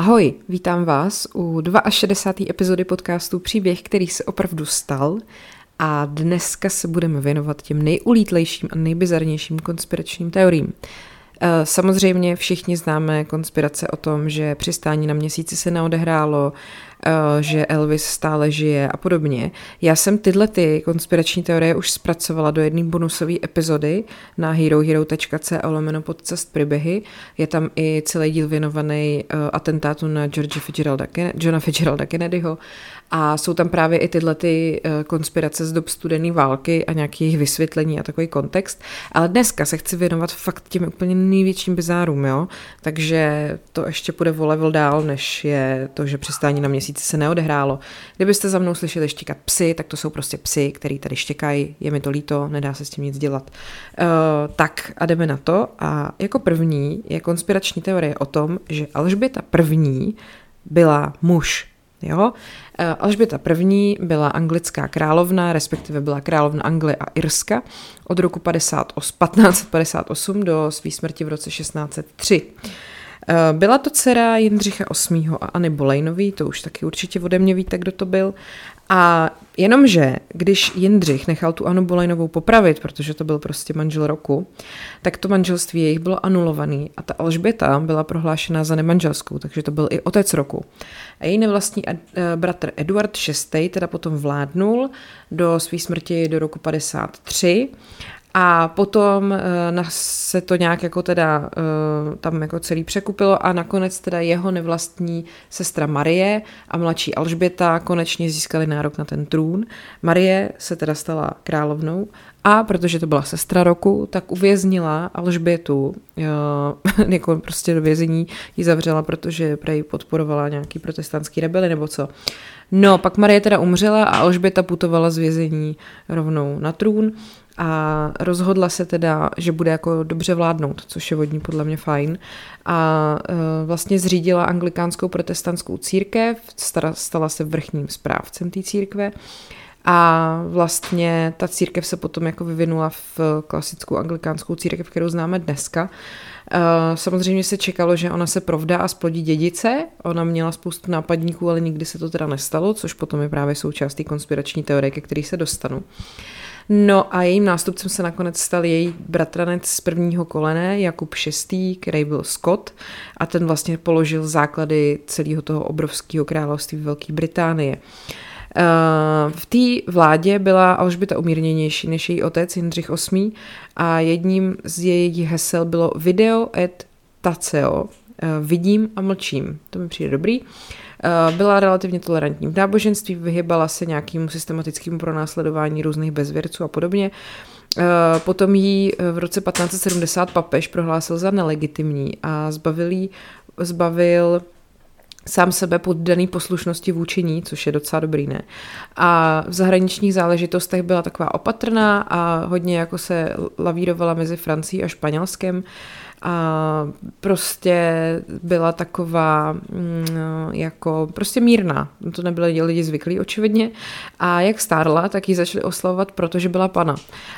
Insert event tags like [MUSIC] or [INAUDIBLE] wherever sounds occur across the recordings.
Ahoj, vítám vás u 62. epizody podcastu Příběh, který se opravdu stal a dneska se budeme věnovat těm nejulítlejším a nejbizarnějším konspiračním teoriím. Eh, samozřejmě všichni známe konspirace o tom, že přistání na měsíci se neodehrálo, eh, že Elvis stále žije a podobně. Já jsem tyhle ty konspirační teorie už zpracovala do jedné bonusové epizody na herohero.co lomeno podcast příběhy. Je tam i celý díl věnovaný eh, atentátu na George Fitzgeralda, Johna Fitzgeralda Kennedyho a jsou tam právě i tyhle ty eh, konspirace z dob studené války a nějaký jejich vysvětlení a takový kontext. Ale dneska se chci věnovat fakt těm úplně největším bizárům, jo? Takže to ještě půjde o level dál, než je to, že přistání na měsíci se neodehrálo. Kdybyste za mnou slyšeli štěkat psy, tak to jsou prostě psy, který tady štěkají, je mi to líto, nedá se s tím nic dělat. Uh, tak a jdeme na to. A jako první je konspirační teorie o tom, že Alžběta první byla muž. Jo? Eh, Alžběta I. byla anglická královna, respektive byla královna Anglie a Irska od roku 50, 1558 do své smrti v roce 1603. Eh, byla to dcera Jindřicha VIII. a Anny Bolejnový, to už taky určitě ode mě víte, kdo to byl. A jenomže, když Jindřich nechal tu Anu Bolejnovou popravit, protože to byl prostě manžel roku, tak to manželství jejich bylo anulovaný a ta Alžběta byla prohlášena za nemanželskou, takže to byl i otec roku. A její nevlastní eh, bratr Eduard VI. teda potom vládnul do své smrti do roku 53 a potom uh, se to nějak jako teda uh, tam jako celý překupilo a nakonec teda jeho nevlastní sestra Marie a mladší Alžběta konečně získali nárok na ten trůn. Marie se teda stala královnou a protože to byla sestra roku, tak uvěznila Alžbětu, uh, [LAUGHS] jako prostě do vězení ji zavřela, protože prej podporovala nějaký protestantský rebely nebo co. No, pak Marie teda umřela a Alžběta putovala z vězení rovnou na trůn a rozhodla se teda, že bude jako dobře vládnout, což je vodní podle mě fajn. A e, vlastně zřídila anglikánskou protestantskou církev, stala se vrchním správcem té církve a vlastně ta církev se potom jako vyvinula v klasickou anglikánskou církev, kterou známe dneska. E, samozřejmě se čekalo, že ona se provdá a splodí dědice. Ona měla spoustu nápadníků, ale nikdy se to teda nestalo, což potom je právě součástí konspirační teorie, ke který se dostanu. No a jejím nástupcem se nakonec stal její bratranec z prvního kolene, Jakub VI., který byl Scott a ten vlastně položil základy celého toho obrovského království Velké Británie. Eh, v té vládě byla Alžběta umírněnější než její otec Jindřich VIII a jedním z jejich hesel bylo video et taceo, eh, vidím a mlčím. To mi přijde dobrý. Eh, byla relativně tolerantní v náboženství, vyhybala se nějakému systematickému pronásledování různých bezvěrců a podobně. Eh, potom jí v roce 1570 papež prohlásil za nelegitimní a zbavil, jí, zbavil sám sebe poddaný poslušnosti vůči ní, což je docela dobrý, ne? A v zahraničních záležitostech byla taková opatrná a hodně jako se lavírovala mezi Francií a Španělskem. Uh, a prostě byla taková mm, jako prostě mírná. To nebyly lidi zvyklí očividně. A jak stárla, tak ji začali oslavovat, protože byla pana.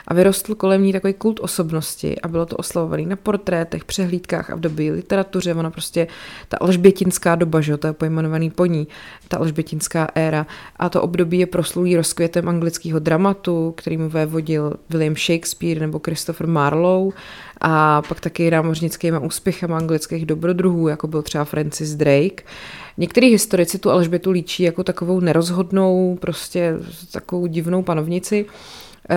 A vyrostl kolem ní takový kult osobnosti a bylo to oslavovaný na portrétech, přehlídkách a v době literatuře. Ona prostě, ta alžbětinská doba, že to je pojmenovaný po ní, ta alžbětinská éra. A to období je proslulý rozkvětem anglického dramatu, kterým vévodil William Shakespeare nebo Christopher Marlowe a pak taky námořnickými úspěchem anglických dobrodruhů, jako byl třeba Francis Drake. Některý historici tu Alžbětu líčí jako takovou nerozhodnou, prostě takovou divnou panovnici, eh,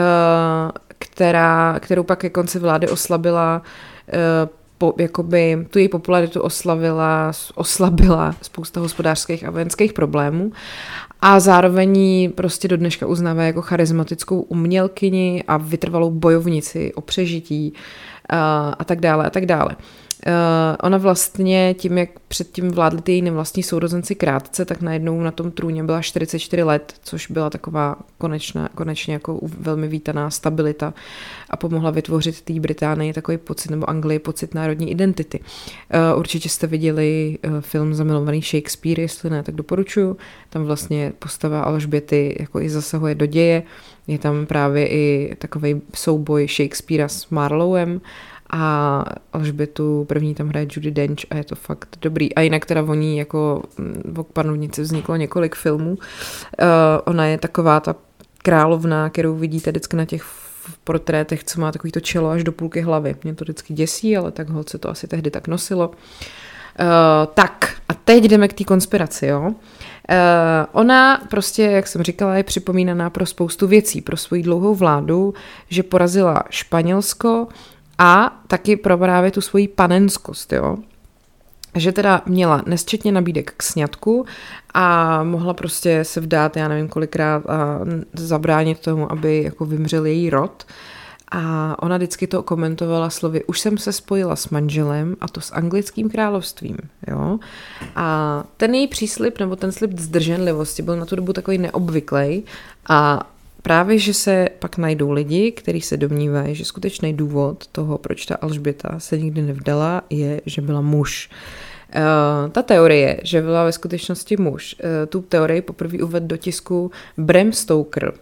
která, kterou pak ke konci vlády oslabila eh, po, jakoby tu její popularitu oslavila, oslabila spousta hospodářských a vojenských problémů a zároveň ji prostě do dneška uznává jako charismatickou umělkyni a vytrvalou bojovnici o přežití a tak dále a tak dále. Uh, ona vlastně tím, jak předtím vládli ty její nevlastní sourozenci krátce, tak najednou na tom trůně byla 44 let, což byla taková konečná, konečně jako velmi vítaná stabilita a pomohla vytvořit té Británii takový pocit, nebo Anglii pocit národní identity. Uh, určitě jste viděli uh, film Zamilovaný Shakespeare, jestli ne, tak doporučuju. Tam vlastně postava Alžběty jako i zasahuje do děje. Je tam právě i takový souboj Shakespearea s Marlowem a Alžbětu první tam hraje Judy Dench a je to fakt dobrý. A jinak teda voní jako mm, v panovnici vzniklo několik filmů. Uh, ona je taková ta královna, kterou vidíte vždycky na těch portrétech, co má takový to čelo až do půlky hlavy. Mě to vždycky děsí, ale tak holce to asi tehdy tak nosilo. Uh, tak, a teď jdeme k té konspiraci, jo. Uh, ona prostě, jak jsem říkala, je připomínaná pro spoustu věcí, pro svoji dlouhou vládu, že porazila Španělsko a taky pro právě tu svoji panenskost, jo že teda měla nesčetně nabídek k sňatku a mohla prostě se vdát, já nevím kolikrát, a zabránit tomu, aby jako vymřel její rod. A ona vždycky to komentovala slovy, už jsem se spojila s manželem a to s anglickým královstvím, jo. A ten její příslip, nebo ten slib zdrženlivosti byl na tu dobu takový neobvyklý a právě, že se pak najdou lidi, kteří se domnívají, že skutečný důvod toho, proč ta Alžběta se nikdy nevdala, je, že byla muž. Uh, ta teorie, že byla ve skutečnosti muž, uh, tu teorii poprvé uvedl do tisku Bram Stoker,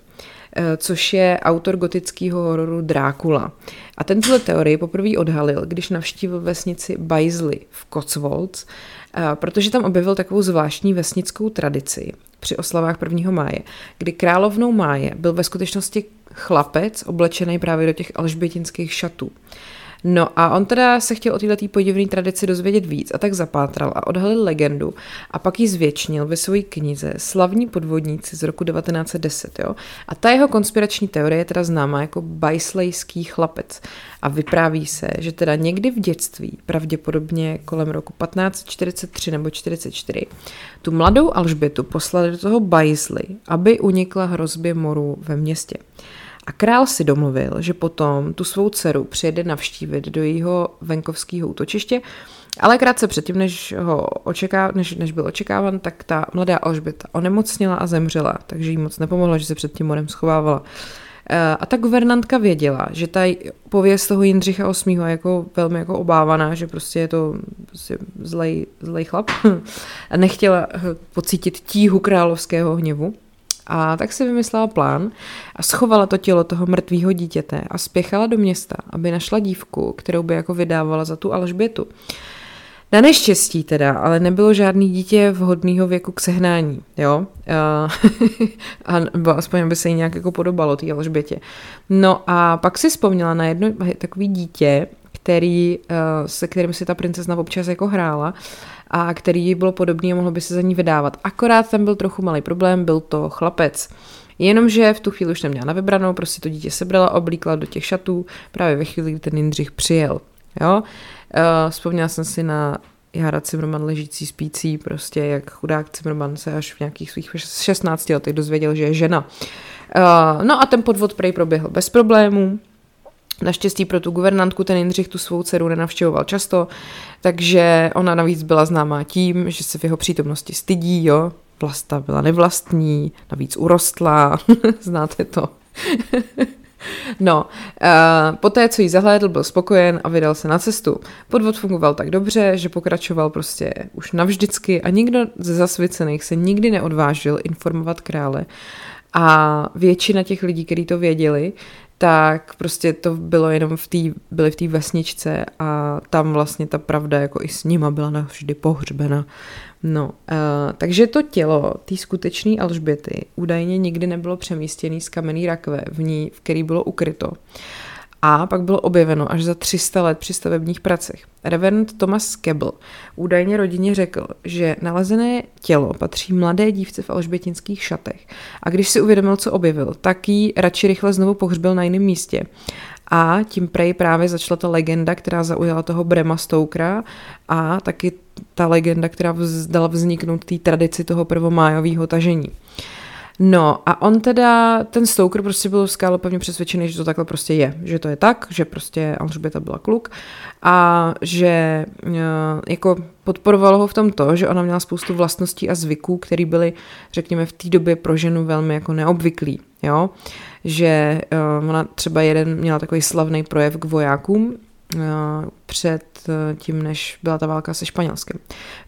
což je autor gotického hororu Drákula. A tenhle teorii poprvé odhalil, když navštívil vesnici Baisley v Cotswolds, protože tam objevil takovou zvláštní vesnickou tradici při oslavách 1. máje, kdy královnou máje byl ve skutečnosti chlapec oblečený právě do těch alžbětinských šatů. No a on teda se chtěl o této podivné tradici dozvědět víc a tak zapátral a odhalil legendu a pak ji zvětšnil ve své knize Slavní podvodníci z roku 1910. Jo? A ta jeho konspirační teorie je teda známá jako bajslejský chlapec a vypráví se, že teda někdy v dětství, pravděpodobně kolem roku 1543 nebo 44, tu mladou Alžbětu poslali do toho Bajsly, aby unikla hrozbě morů ve městě. A král si domluvil, že potom tu svou dceru přijede navštívit do jejího venkovského útočiště, ale krátce předtím, než, ho očeká, než, než byl očekávan, tak ta mladá Alžběta onemocnila a zemřela, takže jí moc nepomohla, že se před tím morem schovávala. Eh, a ta guvernantka věděla, že ta pověst toho Jindřicha VIII. je jako velmi jako obávaná, že prostě je to prostě zlej, zlej chlap [LAUGHS] a nechtěla eh, pocítit tíhu královského hněvu. A tak si vymyslela plán a schovala to tělo toho mrtvého dítěte a spěchala do města, aby našla dívku, kterou by jako vydávala za tu Alžbětu. Na neštěstí teda, ale nebylo žádný dítě vhodného věku k sehnání, jo? A, [LAUGHS] nebo aspoň, aby se jí nějak jako podobalo, té Alžbětě. No a pak si vzpomněla na jedno takový dítě, který, se kterým si ta princezna občas jako hrála a který bylo podobný a mohlo by se za ní vydávat. Akorát tam byl trochu malý problém, byl to chlapec. Jenomže v tu chvíli už neměla na vybranou, prostě to dítě sebrala, oblíkla do těch šatů právě ve chvíli, kdy ten Jindřich přijel. Jo? Uh, vzpomněla jsem si na Jara Cimrman ležící spící, prostě jak chudák Cimrman se až v nějakých svých 16 letech dozvěděl, že je žena. Uh, no a ten podvod prej proběhl bez problémů, Naštěstí pro tu guvernantku ten Jindřich tu svou dceru nenavštěvoval často, takže ona navíc byla známá tím, že se v jeho přítomnosti stydí, jo. Vlasta byla nevlastní, navíc urostla, [LAUGHS] znáte to. [LAUGHS] No, uh, poté, co jí zahlédl, byl spokojen a vydal se na cestu. Podvod fungoval tak dobře, že pokračoval prostě už navždycky a nikdo ze zasvěcených se nikdy neodvážil informovat krále. A většina těch lidí, kteří to věděli, tak prostě to bylo jenom v té, byly v té vesničce a tam vlastně ta pravda jako i s nima byla navždy pohřbena. No, uh, takže to tělo té skutečné Alžběty údajně nikdy nebylo přemístěné z kamenný rakve, v ní, v který bylo ukryto. Uh, a pak bylo objeveno až za 300 let při stavebních pracech. Reverend Thomas Skebel údajně rodině řekl, že nalezené tělo patří mladé dívce v alžbětinských šatech a když si uvědomil, co objevil, tak ji radši rychle znovu pohřbil na jiném místě. A tím prej právě začala ta legenda, která zaujala toho Brema Stokera a taky ta legenda, která dala vzniknout té tradici toho prvomájového tažení. No a on teda, ten Stoker prostě byl skálopevně přesvědčený, že to takhle prostě je, že to je tak, že prostě Alžběta byla kluk a že eh, jako podporovalo ho v tom to, že ona měla spoustu vlastností a zvyků, které byly, řekněme, v té době pro ženu velmi jako neobvyklý, jo, že uh, ona třeba jeden měla takový slavný projev k vojákům, před eh, tím, než byla ta válka se Španělskem.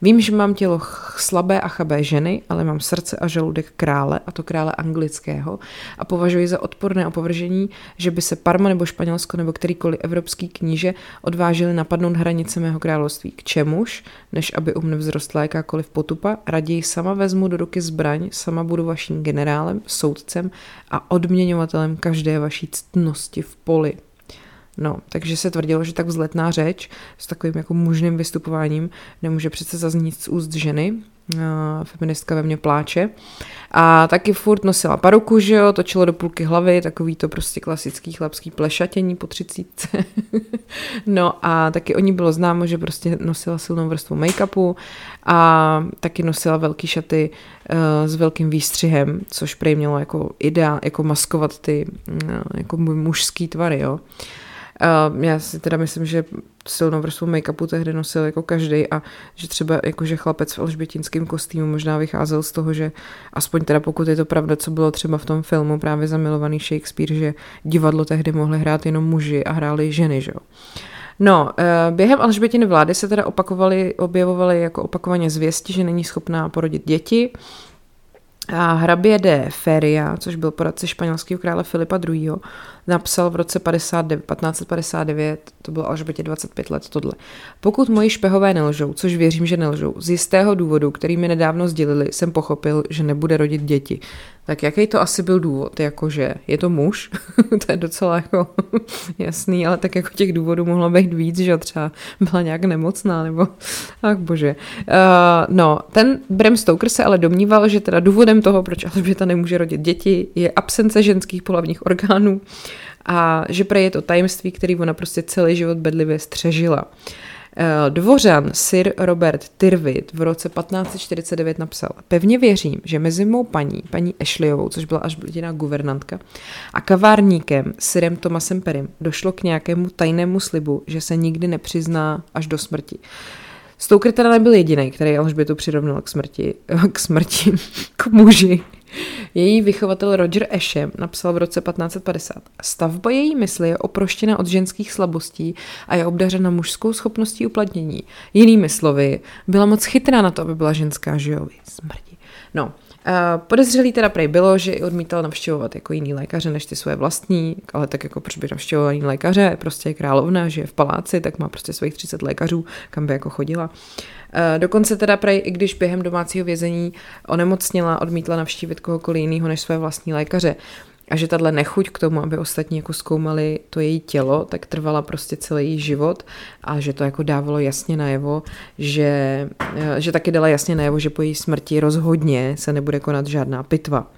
Vím, že mám tělo slabé a chabé ženy, ale mám srdce a žaludek krále, a to krále anglického, a považuji za odporné opovržení, že by se Parma nebo Španělsko nebo kterýkoliv evropský kníže odvážili napadnout hranice mého království. K čemuž, než aby u mne vzrostla jakákoliv potupa, raději sama vezmu do ruky zbraň, sama budu vaším generálem, soudcem a odměňovatelem každé vaší ctnosti v poli. No, takže se tvrdilo, že tak vzletná řeč s takovým jako mužným vystupováním nemůže přece zaznít z úst ženy. Feministka ve mně pláče. A taky furt nosila paruku, že jo, točilo do půlky hlavy, takový to prostě klasický chlapský plešatění po třicítce. [LAUGHS] no a taky o ní bylo známo, že prostě nosila silnou vrstvu make-upu a taky nosila velký šaty uh, s velkým výstřihem, což prej mělo jako idea, jako maskovat ty uh, jako mužský tvary, jo. Uh, já si teda myslím, že silnou vrstvu make-upu tehdy nosil jako každý a že třeba jakože chlapec v alžbětinském kostýmu možná vycházel z toho, že aspoň teda pokud je to pravda, co bylo třeba v tom filmu právě zamilovaný Shakespeare, že divadlo tehdy mohly hrát jenom muži a hráli ženy, že jo. No, během Alžbětiny vlády se teda opakovaly, objevovaly jako opakovaně zvěsti, že není schopná porodit děti. A hrabě de Feria, což byl poradce španělského krále Filipa II., napsal v roce 59, 1559, to bylo Alžbětě 25 let tohle. Pokud moji špehové nelžou, což věřím, že nelžou, z jistého důvodu, který mi nedávno sdělili, jsem pochopil, že nebude rodit děti. Tak jaký to asi byl důvod? Jakože je to muž? [LAUGHS] to je docela jako [LAUGHS] jasný, ale tak jako těch důvodů mohlo být víc, že třeba byla nějak nemocná, nebo [LAUGHS] ach bože. Uh, no, ten Bram Stoker se ale domníval, že teda důvodem toho, proč Alžběta nemůže rodit děti, je absence ženských polavních orgánů a že prej je to tajemství, který ona prostě celý život bedlivě střežila. Eh, dvořan Sir Robert Tyrwit v roce 1549 napsal Pevně věřím, že mezi mou paní, paní Ashleyovou, což byla až jediná guvernantka, a kavárníkem Sirem Thomasem Perim došlo k nějakému tajnému slibu, že se nikdy nepřizná až do smrti. Stoker teda nebyl jediný, který Alžbětu přirovnal k smrti, [LAUGHS] k smrti, k muži. Její vychovatel Roger Eshem napsal v roce 1550. Stavba její mysli je oproštěna od ženských slabostí a je obdařena mužskou schopností uplatnění. Jinými slovy, byla moc chytrá na to, aby byla ženská, že jo, smrti. No, Uh, podezřelý teda prej bylo, že i odmítal navštěvovat jako jiný lékaře než ty své vlastní, ale tak jako proč by navštěvoval jiný lékaře, prostě je královna, že je v paláci, tak má prostě svých 30 lékařů, kam by jako chodila. Uh, dokonce teda prej, i když během domácího vězení onemocněla, odmítla navštívit kohokoliv jiného než své vlastní lékaře a že tahle nechuť k tomu, aby ostatní jako zkoumali to její tělo, tak trvala prostě celý její život a že to jako dávalo jasně najevo, že, eh, že taky dala jasně najevo, že po její smrti rozhodně se nebude konat žádná pitva.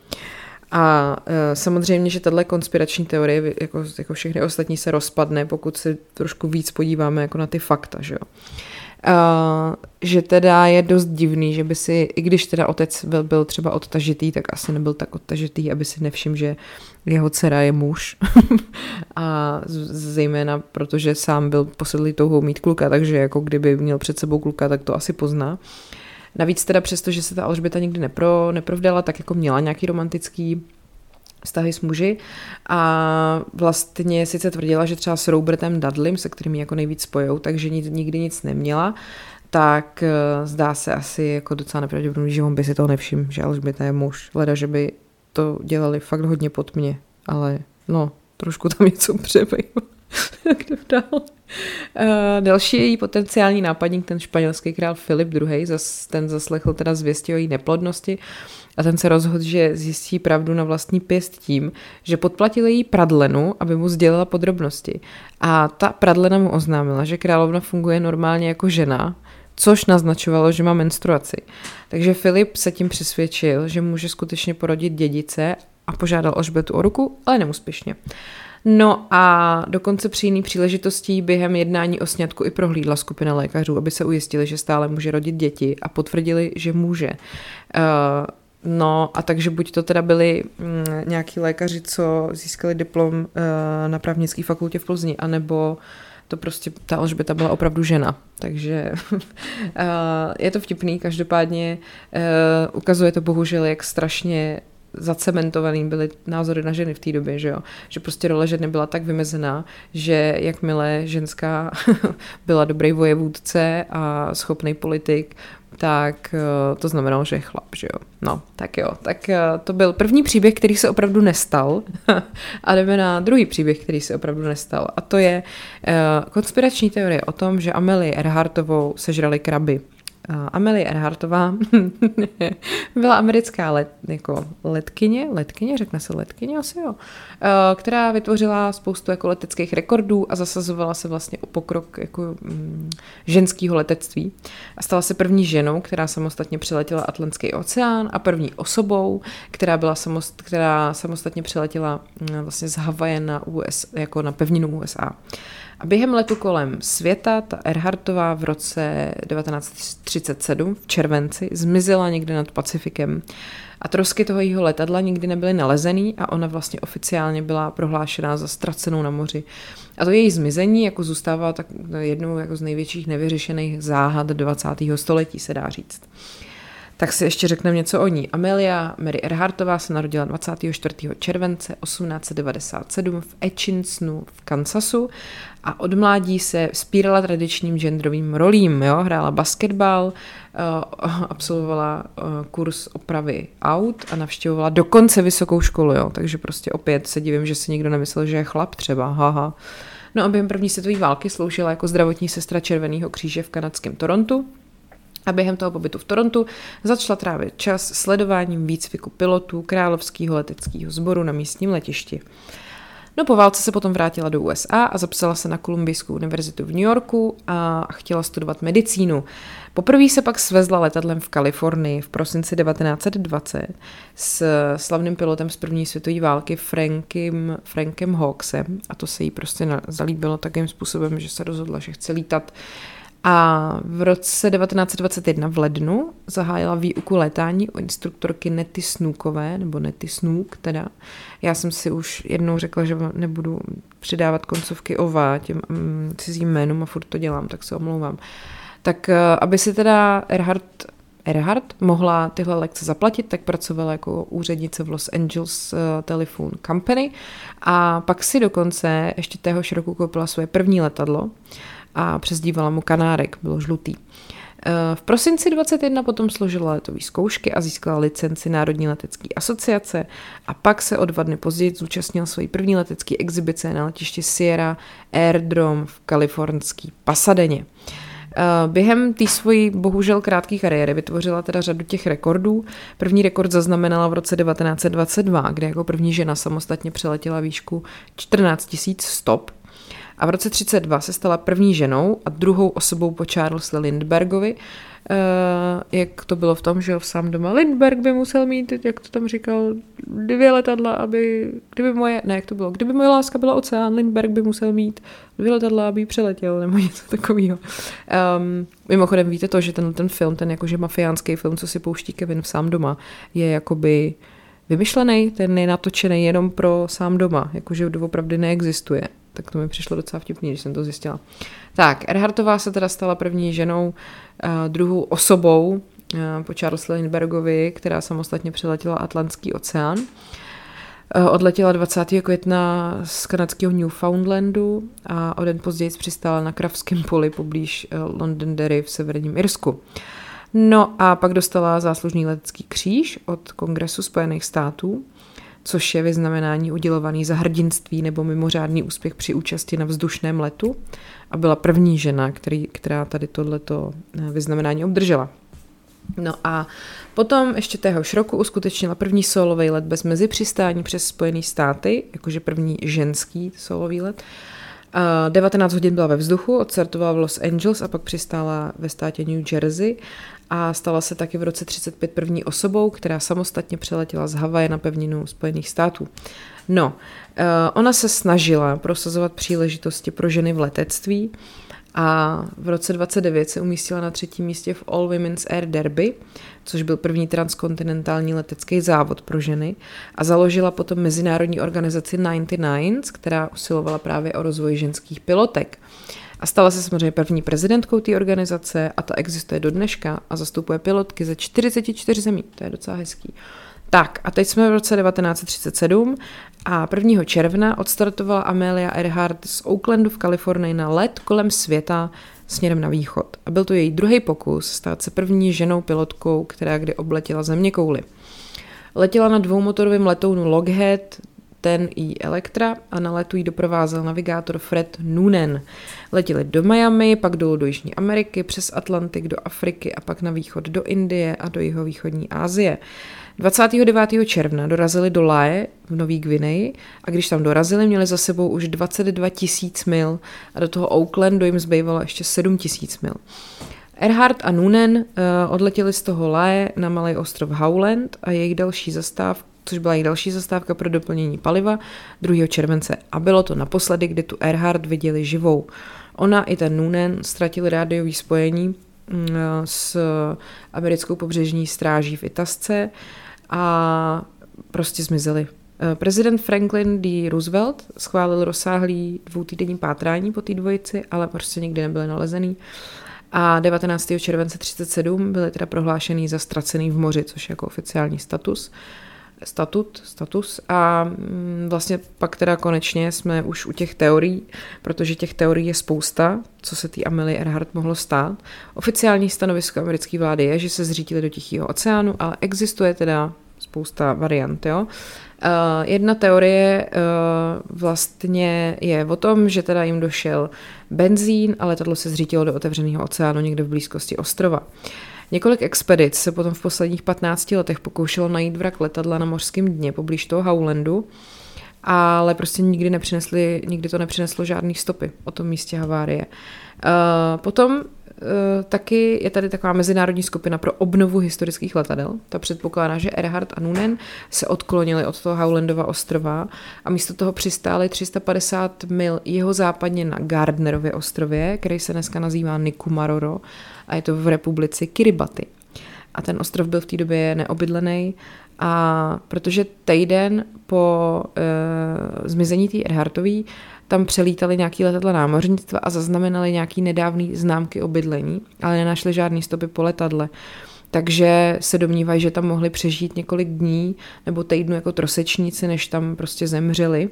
A e, samozřejmě, že tahle konspirační teorie, jako, jako všechny ostatní, se rozpadne, pokud se trošku víc podíváme jako na ty fakta, že jo. Uh, že teda je dost divný, že by si, i když teda otec byl, byl třeba odtažitý, tak asi nebyl tak odtažitý, aby si nevšiml, že jeho dcera je muž. [LAUGHS] a zejména protože sám byl posedlý touhou mít kluka, takže jako kdyby měl před sebou kluka, tak to asi pozná. Navíc teda přesto, že se ta Alžběta nikdy nepro, neprovdala, tak jako měla nějaký romantický vztahy s muži a vlastně sice tvrdila, že třeba s Robertem Dudleym, se kterými jako nejvíc spojou, takže nikdy nic neměla, tak eh, zdá se asi jako docela nepravděpodobný, že on by si toho nevšiml, že Alžběta je muž. Leda, že by to dělali fakt hodně pod mě, ale no, trošku tam něco přebejlo. [LAUGHS] tak dál. Uh, další její potenciální nápadník, ten španělský král Filip II., zas, ten zaslechl teda zvěstí o její neplodnosti a ten se rozhodl, že zjistí pravdu na vlastní pěst tím, že podplatil její pradlenu, aby mu sdělila podrobnosti. A ta pradlena mu oznámila, že královna funguje normálně jako žena, což naznačovalo, že má menstruaci. Takže Filip se tím přesvědčil, že může skutečně porodit dědice a požádal Alžbetu o ruku, ale neúspěšně. No a dokonce při jiný příležitostí během jednání o sňatku i prohlídla skupina lékařů, aby se ujistili, že stále může rodit děti a potvrdili, že může. Uh, No a takže buď to teda byli mm, nějaký lékaři, co získali diplom uh, na právnické fakultě v Plzni, anebo to prostě ta Alžběta byla opravdu žena. Takže uh, [LAUGHS] je to vtipný, každopádně uh, ukazuje to bohužel, jak strašně zacementovaný byly názory na ženy v té době, že jo. Že prostě role ženy byla tak vymezená, že jakmile ženská [LAUGHS] byla dobrý vojevůdce a schopný politik, tak eh, to znamenalo, že je chlap, že jo. No, tak jo, tak eh, to byl první příběh, který se opravdu nestal [LAUGHS] a jdeme na druhý příběh, který se opravdu nestal a to je uh, konspirační teorie o tom, že Amelie Earhartovou sežrali kraby. Amelie Earhartová [LAUGHS] byla americká let, jako letkyně, letkyně, řekne se letkyně, asi jo, která vytvořila spoustu jako leteckých rekordů a zasazovala se vlastně o pokrok jako mm, ženského letectví. A stala se první ženou, která samostatně přeletěla Atlantský oceán a první osobou, která byla samost, která samostatně přeletěla mm, vlastně z Havaje na US, jako na pevninu USA. A během letu kolem světa ta Erhardtová v roce 1937 v červenci zmizela někde nad Pacifikem. A trosky toho jeho letadla nikdy nebyly nalezený a ona vlastně oficiálně byla prohlášená za ztracenou na moři. A to její zmizení jako zůstává tak jednou jako z největších nevyřešených záhad 20. století, se dá říct. Tak si ještě řekneme něco o ní. Amelia Mary Earhartová se narodila 24. července 1897 v Etchinsonu v Kansasu a od mládí se spírala tradičním genderovým rolím. Jo? Hrála basketbal, eh, absolvovala eh, kurz opravy aut a navštěvovala dokonce vysokou školu. Jo? Takže prostě opět se divím, že si nikdo nemyslel, že je chlap třeba. Haha. No a během první světové války sloužila jako zdravotní sestra Červeného kříže v kanadském Torontu a během toho pobytu v Torontu začala trávit čas sledováním výcviku pilotů Královského leteckého sboru na místním letišti. No po válce se potom vrátila do USA a zapsala se na Kolumbijskou univerzitu v New Yorku a chtěla studovat medicínu. Poprvé se pak svezla letadlem v Kalifornii v prosinci 1920 s slavným pilotem z první světové války Frankem, Frankem Hawksem a to se jí prostě zalíbilo takým způsobem, že se rozhodla, že chce lítat a v roce 1921 v lednu zahájila výuku letání u instruktorky Nety Snookové, nebo Nety Snook teda. Já jsem si už jednou řekla, že nebudu přidávat koncovky ová těm um, cizím jménům a furt to dělám, tak se omlouvám. Tak uh, aby si teda Erhard Erhard mohla tyhle lekce zaplatit, tak pracovala jako úřednice v Los Angeles uh, Telephone Company a pak si dokonce ještě téhož roku koupila svoje první letadlo a přezdívala mu Kanárek, bylo žlutý. Eh, v prosinci 21 potom složila letové zkoušky a získala licenci Národní letecké asociace a pak se o dva dny později zúčastnila své první letecké exibice na letišti Sierra Airdrome v kalifornský Pasadeně. Eh, během té svojí bohužel krátké kariéry vytvořila teda řadu těch rekordů. První rekord zaznamenala v roce 1922, kde jako první žena samostatně přeletěla výšku 14 000 stop a v roce 32 se stala první ženou a druhou osobou po Charlesu Lindbergovi, Uh, jak to bylo v tom, že v sám doma Lindberg by musel mít, jak to tam říkal, dvě letadla, aby, kdyby moje, ne, jak to bylo, kdyby moje láska byla oceán, Lindberg by musel mít dvě letadla, aby přeletěl, nebo [LAUGHS] něco takového. Um, mimochodem víte to, že ten, ten film, ten jakože mafiánský film, co si pouští Kevin v sám doma, je jakoby vymyšlený, ten je natočený jenom pro sám doma, jakože opravdu neexistuje tak to mi přišlo docela vtipný, když jsem to zjistila. Tak, Erhartová se teda stala první ženou, uh, druhou osobou uh, po Charles Lindbergovi, která samostatně přeletěla Atlantský oceán. Uh, odletěla 20. května z kanadského Newfoundlandu a o den později přistála na Kravském poli poblíž Londonderry v severním Irsku. No a pak dostala záslužný letecký kříž od Kongresu Spojených států což je vyznamenání udělovaný za hrdinství nebo mimořádný úspěch při účasti na vzdušném letu a byla první žena, který, která tady tohleto eh, vyznamenání obdržela. No a potom ještě téhož roku uskutečnila první solový let bez mezipřistání přes Spojené státy, jakože první ženský solový let. 19 hodin byla ve vzduchu, odstartovala v Los Angeles a pak přistála ve státě New Jersey a stala se taky v roce 35 první osobou, která samostatně přeletěla z Havaje na pevninu Spojených států. No, eh, ona se snažila prosazovat příležitosti pro ženy v letectví a v roce 29 se umístila na třetím místě v All Women's Air Derby, což byl první transkontinentální letecký závod pro ženy a založila potom mezinárodní organizaci 99, která usilovala právě o rozvoj ženských pilotek. A stala se samozřejmě první prezidentkou té organizace a ta existuje do dneška a zastupuje pilotky ze 44 zemí. To je docela hezký. Tak a teď jsme v roce 1937 a 1. června odstartovala Amelia Earhart z Oaklandu v Kalifornii na let kolem světa směrem na východ. A byl to její druhý pokus stát se první ženou pilotkou, která kdy obletěla země kouly. Letěla na dvoumotorovém letounu Lockheed, ten i Elektra a na letu jí doprovázel navigátor Fred Noonan. Letěli do Miami, pak dolů do Jižní Ameriky, přes Atlantik do Afriky a pak na východ do Indie a do jihovýchodní Asie. 29. června dorazili do Lae v Nový Gvineji a když tam dorazili, měli za sebou už 22 tisíc mil a do toho Oaklandu jim zbývalo ještě 7 tisíc mil. Erhard a Nunen uh, odletěli z toho Lae na malý ostrov Howland a jejich další zastav, což byla jejich další zastávka pro doplnění paliva 2. července. A bylo to naposledy, kdy tu Erhard viděli živou. Ona i ten Nunen ztratili rádiový spojení mm, s americkou pobřežní stráží v Itasce a prostě zmizeli. Eh, prezident Franklin D. Roosevelt schválil rozsáhlý dvoutýdenní pátrání po té dvojici, ale prostě nikdy nebyly nalezený. A 19. července 37 byly teda prohlášený za ztracený v moři, což je jako oficiální status. Statut, status a mm, vlastně pak teda konečně jsme už u těch teorií, protože těch teorií je spousta, co se tý Amelie Earhart mohlo stát. Oficiální stanovisko americké vlády je, že se zřítili do Tichého oceánu, ale existuje teda spousta variant, jo. Uh, jedna teorie uh, vlastně je o tom, že teda jim došel benzín a letadlo se zřítilo do otevřeného oceánu někde v blízkosti ostrova. Několik expedic se potom v posledních 15 letech pokoušelo najít vrak letadla na mořském dně poblíž toho Howlandu, ale prostě nikdy nepřinesli, nikdy to nepřineslo žádný stopy o tom místě havárie. Uh, potom Eh, taky je tady taková mezinárodní skupina pro obnovu historických letadel. Ta předpokládá, že Erhard a Nunen se odklonili od toho Howlandova ostrova a místo toho přistáli 350 mil jeho západně na Gardnerově ostrově, který se dneska nazývá Nikumaroro a je to v republice Kiribati. A ten ostrov byl v té době neobydlený a protože týden po e, zmizení té Erhartový tam přelítali nějaký letadla námořnictva a zaznamenali nějaký nedávný známky o bydlení, ale nenašli žádný stopy po letadle. Takže se domnívají, že tam mohli přežít několik dní nebo týdnu jako trosečníci, než tam prostě zemřeli.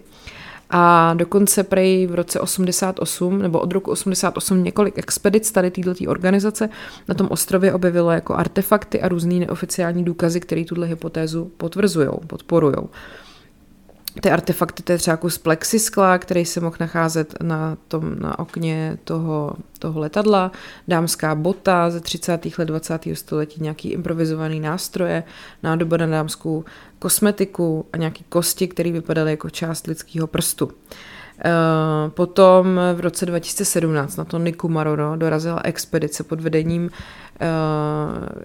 A dokonce prej v roce 88, nebo od roku 88 několik expedic tady této organizace na tom ostrově objevilo jako artefakty a různý neoficiální důkazy, které tuhle hypotézu potvrzují, podporují ty artefakty, to je třeba kus plexiskla, který se mohl nacházet na, tom, na okně toho, toho letadla, dámská bota ze 30. let 20. století, nějaký improvizovaný nástroje, nádoba na dámskou kosmetiku a nějaký kosti, které vypadaly jako část lidského prstu. Eh, potom v roce 2017 na to Niku Maroro dorazila expedice pod vedením uh,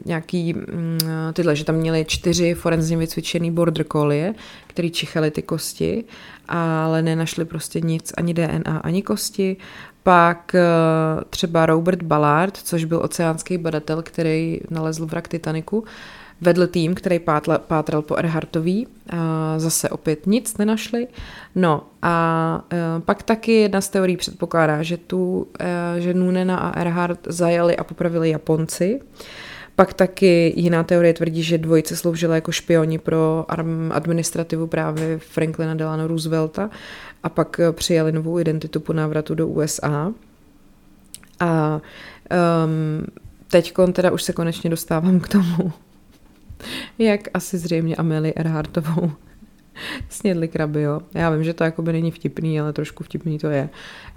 nějaký mm, tyhle, že tam měli čtyři forenzně vycvičený border collie, který čichali ty kosti, ale nenašli prostě nic, ani DNA, ani kosti. Pak uh, třeba Robert Ballard, což byl oceánský badatel, který nalezl vrak Titaniku, vedl tým, který pátla, pátral po Erhartový. A zase opět nic nenašli. No a e, pak taky jedna z teorií předpokládá, že tu, e, že Nunena a Erhard zajali a popravili Japonci. Pak taky jiná teorie tvrdí, že dvojice sloužila jako špioni pro administrativu právě Franklina Delano Roosevelta a pak e, přijali novou identitu po návratu do USA. A um, teď teda už se konečně dostávám k tomu, jak asi zřejmě Amelie Earhartovou [LAUGHS] snědli kraby, jo. Já vím, že to jako by není vtipný, ale trošku vtipný to je.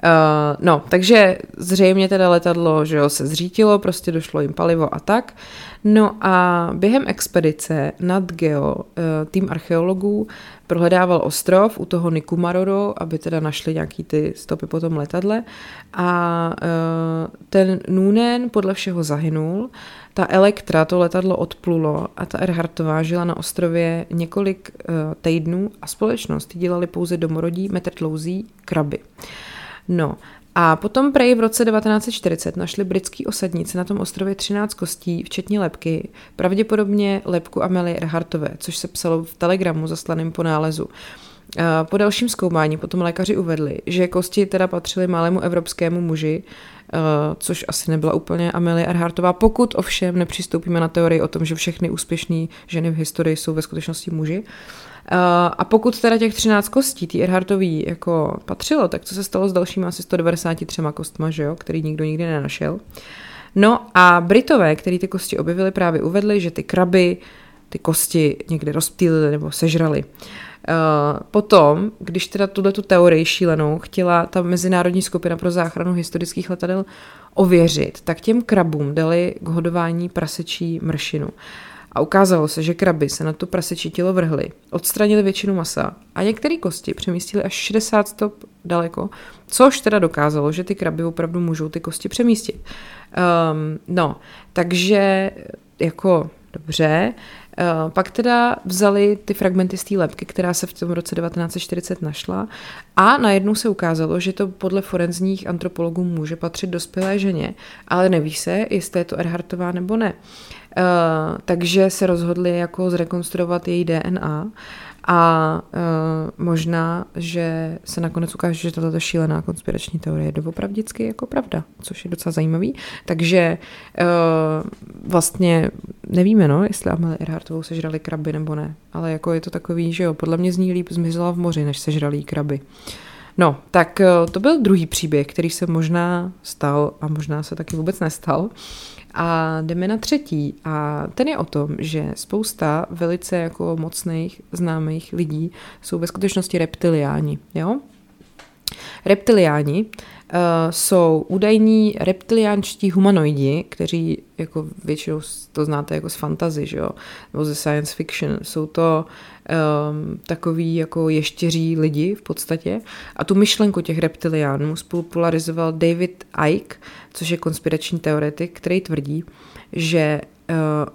Uh, no, takže zřejmě teda letadlo, že jo, se zřítilo, prostě došlo jim palivo a tak. No a během expedice nad Geo uh, tým archeologů prohledával ostrov u toho Nikumaroro, aby teda našli nějaký ty stopy po tom letadle a uh, ten Nunen podle všeho zahynul ta Elektra, to letadlo odplulo a ta Erhartová žila na ostrově několik uh, týdnů a společnost dělali pouze domorodí, metrtlouzí, kraby. No a potom prej v roce 1940 našli britský osadníci na tom ostrově 13 kostí, včetně lepky, pravděpodobně lepku Amelie Erhartové, což se psalo v telegramu zaslaném po nálezu. Po dalším zkoumání potom lékaři uvedli, že kosti teda patřily malému evropskému muži, což asi nebyla úplně Amelie Earhartová, pokud ovšem nepřistoupíme na teorii o tom, že všechny úspěšné ženy v historii jsou ve skutečnosti muži. A pokud teda těch 13 kostí tý Earhartový jako patřilo, tak co se stalo s dalšími asi 193 kostma, že jo, který nikdo nikdy nenašel. No a Britové, který ty kosti objevili, právě uvedli, že ty kraby ty kosti někde rozptýlili nebo sežrali. Uh, potom, když teda tuhle tu teorii šílenou chtěla ta Mezinárodní skupina pro záchranu historických letadel ověřit, tak těm krabům dali k hodování prasečí mršinu. A ukázalo se, že kraby se na to prasečí tělo vrhly, odstranili většinu masa a některé kosti přemístili až 60 stop daleko, což teda dokázalo, že ty kraby opravdu můžou ty kosti přemístit. Um, no, takže jako dobře, Eh, pak teda vzali ty fragmenty z té lepky, která se v tom roce 1940 našla a najednou se ukázalo, že to podle forenzních antropologů může patřit dospělé ženě, ale neví se, jestli je to Erhartová nebo ne. Uh, takže se rozhodli jako zrekonstruovat její DNA a uh, možná, že se nakonec ukáže, že tato šílená konspirační teorie je doopravdicky jako pravda, což je docela zajímavý. Takže uh, vlastně nevíme, no, jestli Amelie Earhartovou sežrali kraby nebo ne, ale jako je to takový, že jo, podle mě zní líp zmizela v moři, než sežrali kraby. No, tak uh, to byl druhý příběh, který se možná stal a možná se taky vůbec nestal. A jdeme na třetí a ten je o tom, že spousta velice jako mocných známých lidí jsou ve skutečnosti reptiliáni, jo? Reptiliáni uh, jsou údajní reptiliánští humanoidi, kteří jako většinou to znáte jako z fantasy, že jo, nebo ze science fiction. Jsou to um, takový jako ještěří lidi v podstatě. A tu myšlenku těch reptiliánů spolupolarizoval David Icke, což je konspirační teoretik, který tvrdí, že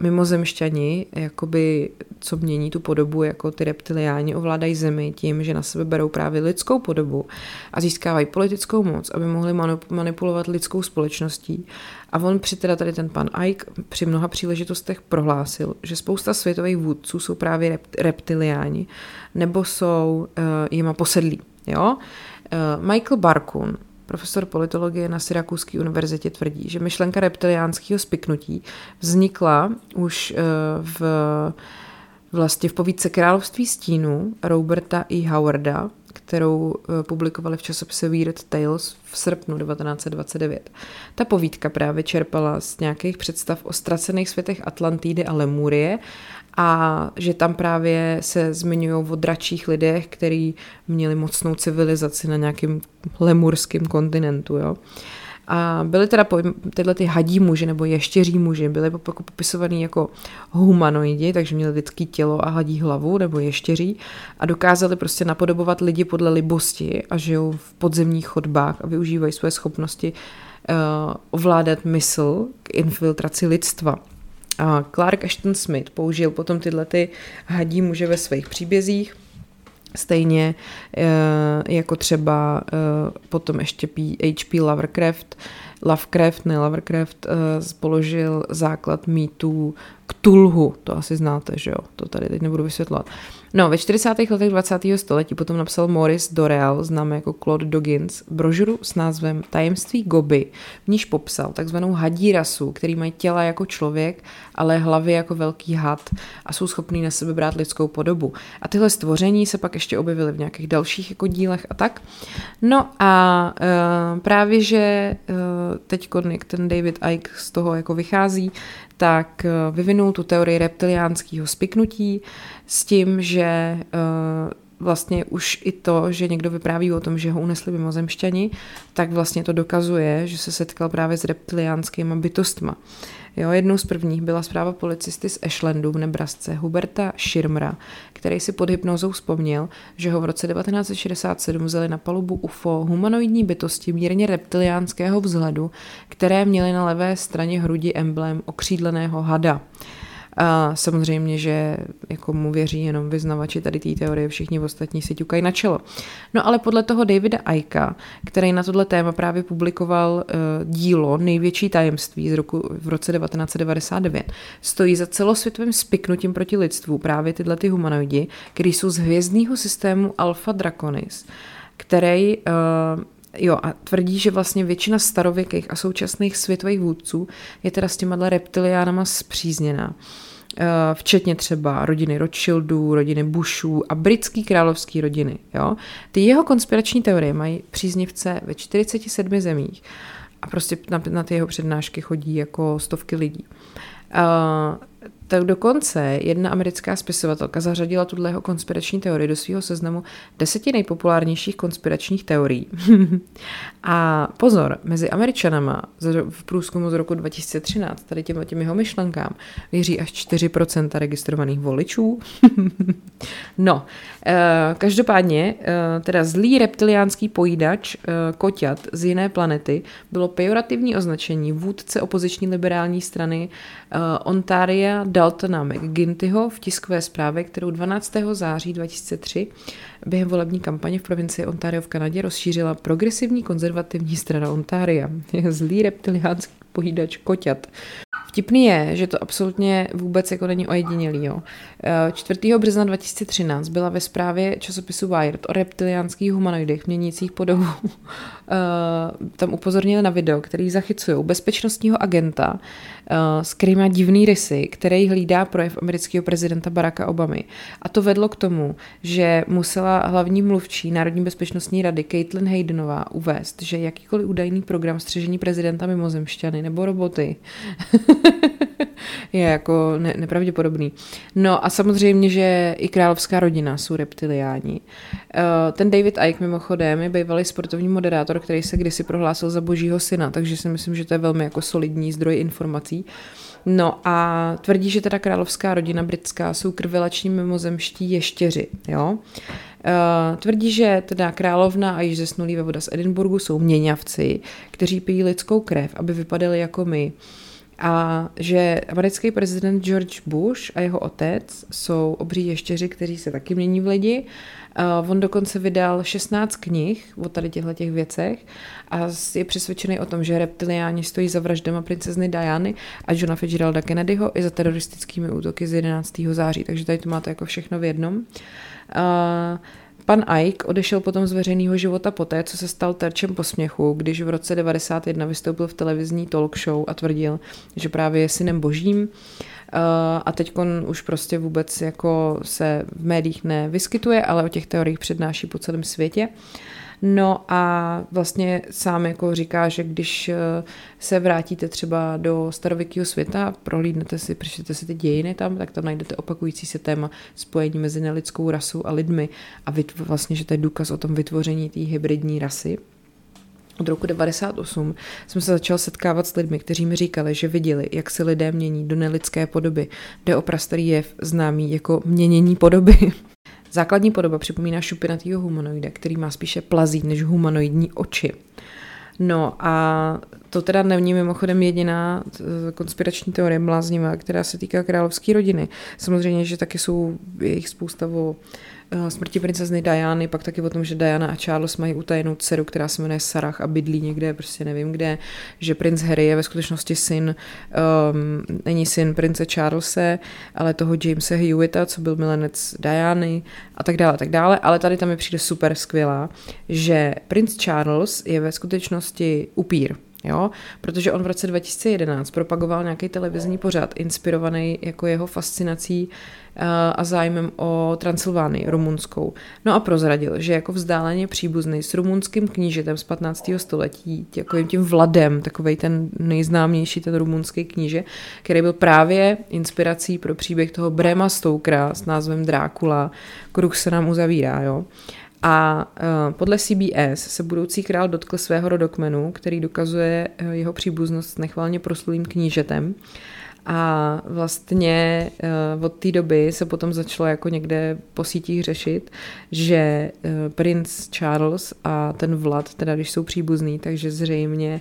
mimozemšťani, jakoby, co mění tu podobu, jako ty reptiliáni ovládají zemi tím, že na sebe berou právě lidskou podobu a získávají politickou moc, aby mohli manipulovat lidskou společností. A on při teda tady ten pan Ike při mnoha příležitostech prohlásil, že spousta světových vůdců jsou právě rept, reptiliáni nebo jsou uh, jima posedlí. Jo? Uh, Michael Barkun, profesor politologie na Syrakuské univerzitě tvrdí, že myšlenka reptiliánského spiknutí vznikla už eh, v vlastně v povídce Království stínu Roberta E. Howarda, kterou eh, publikovali v časopise Weird Tales v srpnu 1929. Ta povídka právě čerpala z nějakých představ o ztracených světech Atlantidy a Lemurie a že tam právě se zmiňují o dračích lidech, kteří měli mocnou civilizaci na nějakém lemurském kontinentu. Jo. A byly teda tyhle ty hadí muži nebo ještěří muži, byly jako popisovaný jako humanoidi, takže měli lidský tělo a hadí hlavu nebo ještěří a dokázali prostě napodobovat lidi podle libosti a žijou v podzemních chodbách a využívají své schopnosti uh, ovládat mysl k infiltraci lidstva. A Clark Ashton Smith použil potom tyhle ty hadí muže ve svých příbězích, Stejně eh, jako třeba eh, potom ještě H.P. Lovecraft, Lovecraft, ne Lovecraft, eh, položil základ mýtů k Tulhu, to asi znáte, že jo, to tady teď nebudu vysvětlovat. No, ve 40. letech 20. století potom napsal Morris Doreal, známý jako Claude Doggins, brožuru s názvem Tajemství Goby, v níž popsal takzvanou hadí rasu, který mají těla jako člověk, ale hlavy jako velký had a jsou schopní na sebe brát lidskou podobu. A tyhle stvoření se pak ještě objevily v nějakých dalších jako dílech a tak. No a uh, právě, že uh, teď jak ten David Icke z toho jako vychází, tak uh, vyvinul tu teorii reptiliánského spiknutí, s tím, že uh, vlastně už i to, že někdo vypráví o tom, že ho unesli mimozemšťani, tak vlastně to dokazuje, že se setkal právě s reptiliánskými bytostma. Jo, jednou z prvních byla zpráva policisty z Ashlandu v Nebrasce, Huberta Schirmra, který si pod hypnozou vzpomněl, že ho v roce 1967 vzali na palubu UFO humanoidní bytosti mírně reptiliánského vzhledu, které měly na levé straně hrudi emblém okřídleného hada. A samozřejmě, že jako mu věří jenom vyznavači tady té teorie, všichni ostatní si ťukají na čelo. No ale podle toho Davida Aika, který na tohle téma právě publikoval uh, dílo Největší tajemství z roku, v roce 1999, stojí za celosvětovým spiknutím proti lidstvu právě tyhle ty humanoidi, který jsou z hvězdného systému Alpha Draconis, který uh, Jo, a tvrdí, že vlastně většina starověkých a současných světových vůdců je teda s těma reptiliánama zpřízněná. Eh, včetně třeba rodiny Rothschildů, rodiny Bushů a britský královský rodiny. Jo? Ty jeho konspirační teorie mají příznivce ve 47 zemích a prostě na, na ty jeho přednášky chodí jako stovky lidí. Uh, tak dokonce jedna americká spisovatelka zařadila tuhle konspirační teorii do svého seznamu deseti nejpopulárnějších konspiračních teorií. [LAUGHS] a pozor, mezi američanama v průzkumu z roku 2013, tady těm, těm jeho myšlenkám, věří až 4% registrovaných voličů. [LAUGHS] no, eh, každopádně, eh, teda zlý reptiliánský pojídač eh, koťat z jiné planety bylo pejorativní označení vůdce opoziční liberální strany Ontaria Daltona McGintyho v tiskové zprávě, kterou 12. září 2003 během volební kampaně v provincii Ontario v Kanadě rozšířila progresivní konzervativní strana Ontaria. Je [LAUGHS] zlý reptiliánský pojídač koťat. Vtipný je, že to absolutně vůbec jako není ojedinělý. Jo. 4. Eh, března 2013 byla ve zprávě časopisu Wired o reptiliánských humanoidech měnících podobu. [LAUGHS] Eh, tam upozornili na video, který zachycují bezpečnostního agenta, s kterým má divný rysy, který hlídá projev amerického prezidenta Baracka Obamy. A to vedlo k tomu, že musela hlavní mluvčí Národní bezpečnostní rady Caitlin Haydenová uvést, že jakýkoliv údajný program střežení prezidenta mimozemšťany nebo roboty [LAUGHS] [LAUGHS] je jako ne- nepravděpodobný. No a samozřejmě, že i královská rodina jsou reptiliáni. Uh, ten David Icke mimochodem je bývalý sportovní moderátor, který se kdysi prohlásil za božího syna, takže si myslím, že to je velmi jako solidní zdroj informací. No a tvrdí, že teda královská rodina britská jsou krvelační mimozemští ještěři, jo. Uh, tvrdí, že teda královna a již zesnulý voda z Edinburgu jsou měňavci, kteří pijí lidskou krev, aby vypadali jako my. Uh, a že americký prezident George Bush a jeho otec jsou obří ještěři, kteří se taky mění v lidi. Uh, on dokonce vydal 16 knih o tady těchto těch věcech a je přesvědčený o tom, že reptiliáni stojí za vraždama princezny Diany a Johna Fitzgeralda Kennedyho i za teroristickými útoky z 11. září. Takže tady to máte jako všechno v jednom. Uh, Pan Ike odešel potom z veřejného života poté, co se stal terčem posměchu, když v roce 91 vystoupil v televizní talk show a tvrdil, že právě je synem božím. Uh, a teď už prostě vůbec jako se v médiích nevyskytuje, ale o těch teoriích přednáší po celém světě. Uh, No a vlastně sám jako říká, že když eh, se vrátíte třeba do starověkého světa, prohlídnete si, přečtete si ty dějiny tam, tak tam najdete opakující se téma spojení mezi nelidskou rasou a lidmi a vlastně, že to je důkaz o tom vytvoření té hybridní rasy. Od roku 98 jsem se začal setkávat s lidmi, kteří mi říkali, že viděli, jak se lidé mění do nelidské podoby. Jde o prastarý jev známý jako měnění podoby. Základní podoba připomíná šupinatýho humanoida, který má spíše plazí než humanoidní oči. No a to teda není mimochodem jediná konspirační teorie bláznivá, která se týká královské rodiny. Samozřejmě, že taky jsou jejich spousta o smrti princezny Diany, pak taky o tom, že Diana a Charles mají utajenou dceru, která se jmenuje Sarah a bydlí někde, prostě nevím kde, že princ Harry je ve skutečnosti syn, um, není syn prince Charlese, ale toho Jamesa Hewita, co byl milenec Diany a tak dále, tak dále, ale tady tam mi přijde super skvělá, že princ Charles je ve skutečnosti upír, Jo? Protože on v roce 2011 propagoval nějaký televizní pořad inspirovaný jako jeho fascinací uh, a zájmem o Transylvánii, rumunskou. No a prozradil, že jako vzdáleně příbuzný s rumunským knížetem z 15. století, jako tím Vladem, takový ten nejznámější, ten rumunský kníže, který byl právě inspirací pro příběh toho Brema Stokera s názvem Drákula, kruh se nám uzavírá. Jo? A uh, podle CBS se budoucí král dotkl svého rodokmenu, který dokazuje uh, jeho příbuznost s nechvalně proslulým knížetem. A vlastně uh, od té doby se potom začalo jako někde po sítích řešit, že princ Charles a ten Vlad, teda když jsou příbuzný, takže zřejmě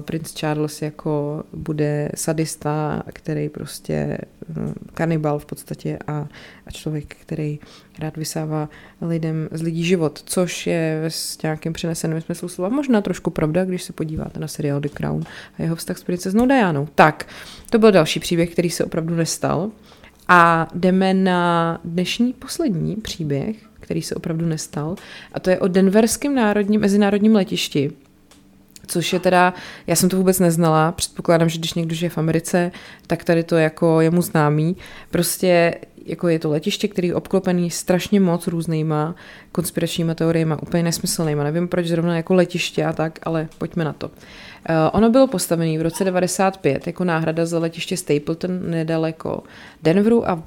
princ Charles jako bude sadista, který prostě uh, kanibal v podstatě a, a člověk, který rád vysává lidem z lidí život, což je s nějakým přeneseným smyslu slova možná trošku pravda, když se podíváte na seriál The Crown a jeho vztah s princeznou Dianou. Tak, to byl další příběh, který se opravdu nestal. A jdeme na dnešní poslední příběh, který se opravdu nestal, a to je o Denverském národním mezinárodním letišti, což je teda, já jsem to vůbec neznala, předpokládám, že když někdo žije v Americe, tak tady to jako je mu známý. Prostě jako je to letiště, který je obklopený strašně moc různýma konspiračníma teoriemi, úplně nesmyslnýma. Nevím, proč zrovna jako letiště a tak, ale pojďme na to. Uh, ono bylo postavené v roce 95 jako náhrada za letiště Stapleton nedaleko Denveru a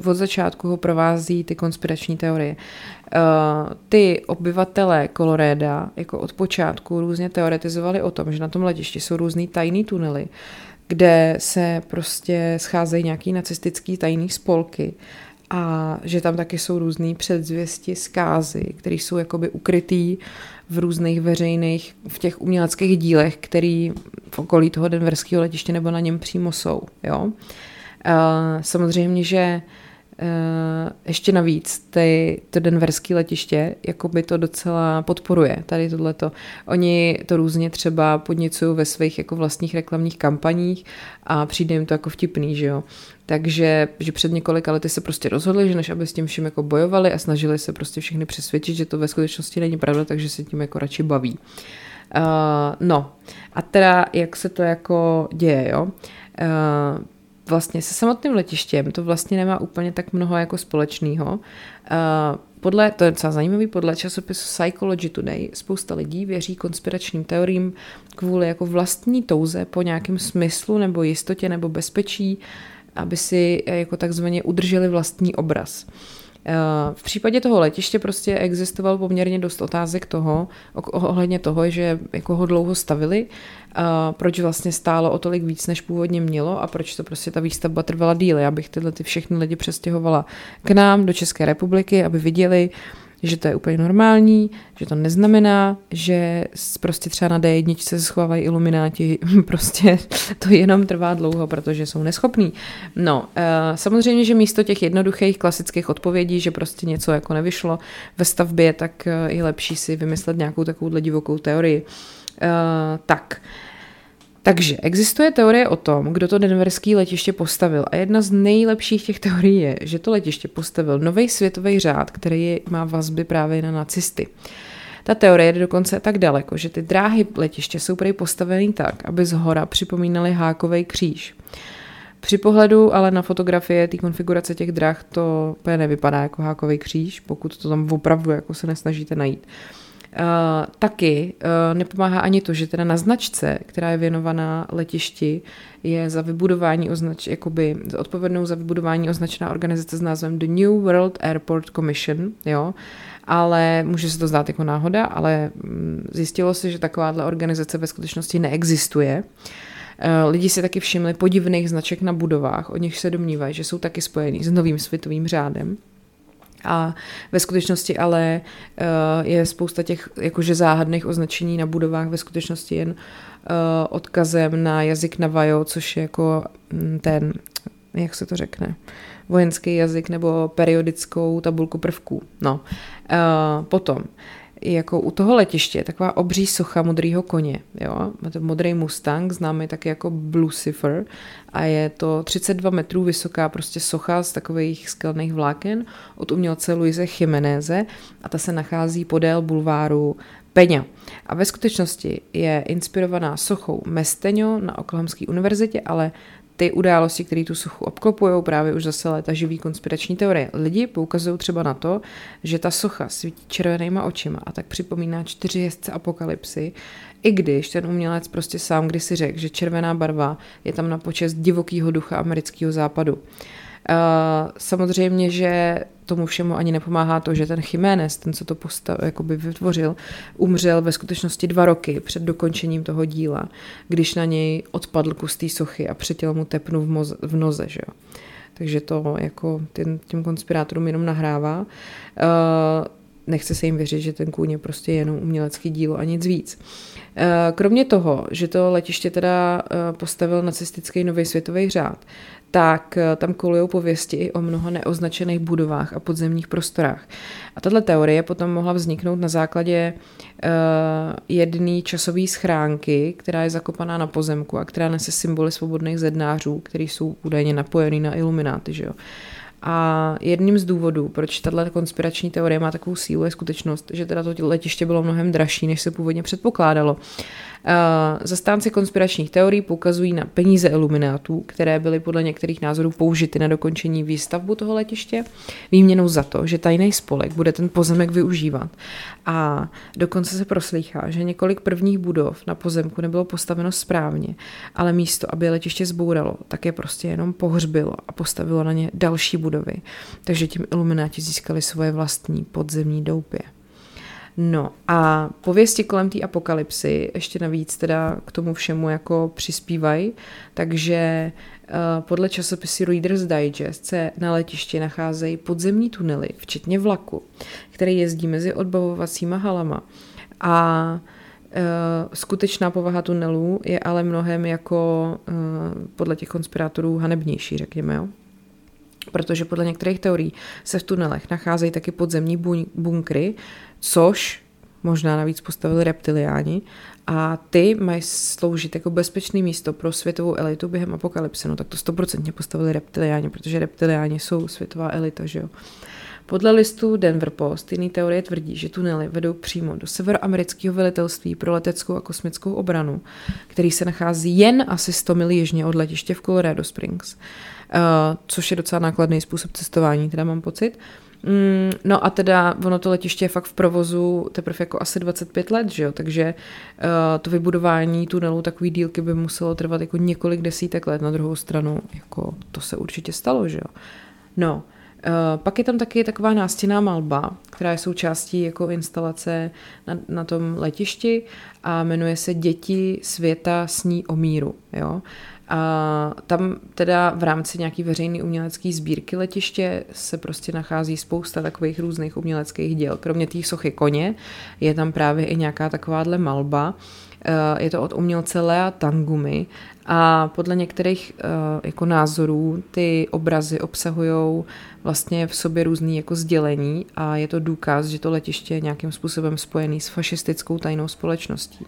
od, začátku ho provází ty konspirační teorie. Uh, ty obyvatelé Colorada jako od počátku různě teoretizovali o tom, že na tom letišti jsou různý tajný tunely, kde se prostě scházejí nějaký nacistický tajný spolky a že tam taky jsou různé předzvěsti zkázy, které jsou jakoby ukrytý v různých veřejných, v těch uměleckých dílech, který v okolí toho denverského letiště nebo na něm přímo jsou. Jo? Uh, samozřejmě, že ještě navíc ty, to denverské letiště jako by to docela podporuje, tady tohleto. Oni to různě třeba podněcují ve svých jako vlastních reklamních kampaních a přijde jim to jako vtipný, že jo. Takže že před několika lety se prostě rozhodli, že než aby s tím vším jako bojovali a snažili se prostě všechny přesvědčit, že to ve skutečnosti není pravda, takže se tím jako radši baví. Uh, no a teda jak se to jako děje, jo. Uh, vlastně se samotným letištěm to vlastně nemá úplně tak mnoho jako společného. Uh, podle, to je docela zajímavý, podle časopisu Psychology Today spousta lidí věří konspiračním teoriím kvůli jako vlastní touze po nějakém smyslu nebo jistotě nebo bezpečí, aby si jako takzvaně udrželi vlastní obraz. Eh, v případě toho letiště prostě existoval poměrně dost otázek toho, ohledně toho, že jako ho dlouho stavili, proč vlastně stálo o tolik víc, než původně mělo a proč to prostě ta výstavba trvala díl. Já bych tyhle ty všechny lidi přestěhovala k nám do České republiky, aby viděli, že to je úplně normální, že to neznamená, že prostě třeba na D1 se schovávají ilumináti, [LAUGHS] prostě to jenom trvá dlouho, protože jsou neschopní. No, eh, samozřejmě, že místo těch jednoduchých klasických odpovědí, že prostě něco jako nevyšlo ve stavbě, tak eh, je lepší si vymyslet nějakou takovou divokou teorii. Eh, tak, takže existuje teorie o tom, kdo to denverský letiště postavil a jedna z nejlepších těch teorií je, že to letiště postavil nový světový řád, který má vazby právě na nacisty. Ta teorie jde dokonce tak daleko, že ty dráhy letiště jsou prý postaveny tak, aby z hora připomínaly hákový kříž. Při pohledu ale na fotografie té konfigurace těch drah to úplně nevypadá jako hákový kříž, pokud to tam opravdu jako se nesnažíte najít. Taky uh, nepomáhá ani to, že teda na značce, která je věnovaná letišti, je za vybudování označ, jakoby odpovědnou za vybudování označená organizace s názvem The New World Airport Commission, jo, ale může se to zdát jako náhoda, ale mm, zjistilo se, že takováhle organizace ve skutečnosti neexistuje. Uh, lidi si taky všimli podivných značek na budovách, od nich se domnívají, že jsou taky spojený s novým světovým řádem. A ve skutečnosti ale uh, je spousta těch jakože záhadných označení na budovách ve skutečnosti jen uh, odkazem na jazyk Navajo, což je jako mm, ten, jak se to řekne, vojenský jazyk nebo periodickou tabulku prvků. No. Uh, potom, jako u toho letiště, taková obří socha modrýho koně, jo, to modrý Mustang, známý taky jako Lucifer a je to 32 metrů vysoká prostě socha z takových skelných vláken od umělce Luise Chimenéze a ta se nachází podél bulváru Peňa. A ve skutečnosti je inspirovaná sochou Mesteňo na Oklahomské univerzitě, ale ty události, které tu sochu obklopují, právě už zase léta živý konspirační teorie. Lidi poukazují třeba na to, že ta socha svítí červenýma očima a tak připomíná čtyři jezdce apokalypsy, i když ten umělec prostě sám kdysi řekl, že červená barva je tam na počest divokého ducha amerického západu. Samozřejmě, že tomu všemu ani nepomáhá to, že ten Jiménez, ten, co to postav, jakoby vytvořil, umřel ve skutečnosti dva roky před dokončením toho díla, když na něj odpadl kus té sochy a přitěl mu tepnu v, moze, v noze, že jo. Takže to jako těm, těm konspirátorům jenom nahrává. Uh, nechce se jim věřit, že ten kůň je prostě jenom umělecký dílo a nic víc. Eh, kromě toho, že to letiště teda eh, postavil nacistický nový světový řád, tak eh, tam kolují pověsti i o mnoha neoznačených budovách a podzemních prostorách. A tato teorie potom mohla vzniknout na základě uh, jedné časové schránky, která je zakopaná na pozemku a která nese symboly svobodných zednářů, který jsou údajně napojený na ilumináty. Že jo? A jedním z důvodů, proč tato konspirační teorie má takovou sílu, je skutečnost, že teda to letiště bylo mnohem dražší, než se původně předpokládalo. Eh, zastánci konspiračních teorií poukazují na peníze iluminátů, které byly podle některých názorů použity na dokončení výstavbu toho letiště, výměnou za to, že tajný spolek bude ten pozemek využívat. A dokonce se proslýchá, že několik prvních budov na pozemku nebylo postaveno správně, ale místo, aby letiště zbouralo, tak je prostě jenom pohřbilo a postavilo na ně další budovy. Takže tím ilumináti získali svoje vlastní podzemní doupě. No a pověsti kolem té apokalypsy ještě navíc teda k tomu všemu jako přispívají, takže uh, podle časopisu Reader's Digest se na letišti nacházejí podzemní tunely, včetně vlaku, který jezdí mezi odbavovacíma halama. A Uh, skutečná povaha tunelů je ale mnohem jako uh, podle těch konspirátorů hanebnější, řekněme. Jo? Protože podle některých teorií se v tunelech nacházejí taky podzemní bunkry, což možná navíc postavili reptiliáni a ty mají sloužit jako bezpečné místo pro světovou elitu během apokalypse. No tak to stoprocentně postavili reptiliáni, protože reptiliáni jsou světová elita, že jo. Podle listu Denver Post jiný teorie tvrdí, že tunely vedou přímo do severoamerického velitelství pro leteckou a kosmickou obranu, který se nachází jen asi 100 mil jižně od letiště v Colorado Springs, uh, což je docela nákladný způsob cestování, teda mám pocit. Mm, no a teda ono to letiště je fakt v provozu teprve jako asi 25 let, že jo? takže uh, to vybudování tunelu takový dílky by muselo trvat jako několik desítek let. Na druhou stranu, jako to se určitě stalo, že jo. No, pak je tam taky taková nástěná malba, která je součástí jako instalace na, na tom letišti a jmenuje se Děti světa sní o míru. Jo? A tam teda v rámci nějaký veřejné umělecké sbírky letiště se prostě nachází spousta takových různých uměleckých děl. Kromě té sochy koně je tam právě i nějaká takováhle malba. Eh, je to od umělce Lea Tangumi a podle některých eh, jako názorů ty obrazy obsahují vlastně v sobě různý jako sdělení a je to důkaz, že to letiště je nějakým způsobem spojený s fašistickou tajnou společností.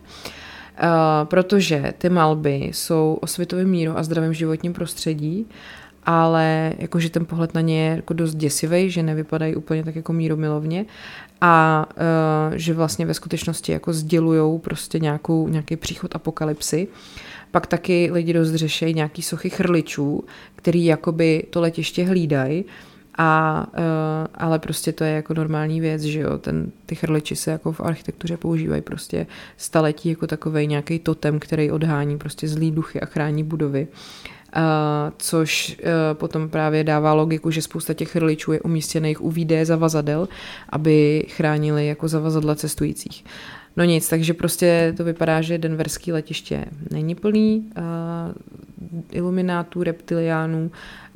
Uh, protože ty malby jsou o světovém míru a zdravém životním prostředí, ale jakože ten pohled na ně je jako dost děsivý, že nevypadají úplně tak jako míromilovně a uh, že vlastně ve skutečnosti jako sdělujou prostě nějakou, nějaký příchod apokalypsy. Pak taky lidi dost řešejí nějaký sochy chrličů, který jakoby to letiště hlídají, a, uh, ale prostě to je jako normální věc, že jo, ten, ty chrliči se jako v architektuře používají prostě staletí jako takovej nějaký totem, který odhání prostě zlý duchy a chrání budovy. Uh, což uh, potom právě dává logiku, že spousta těch chrličů je umístěných u výdeje zavazadel, aby chránili jako zavazadla cestujících. No nic, takže prostě to vypadá, že denverský letiště není plný uh, iluminátů, reptiliánů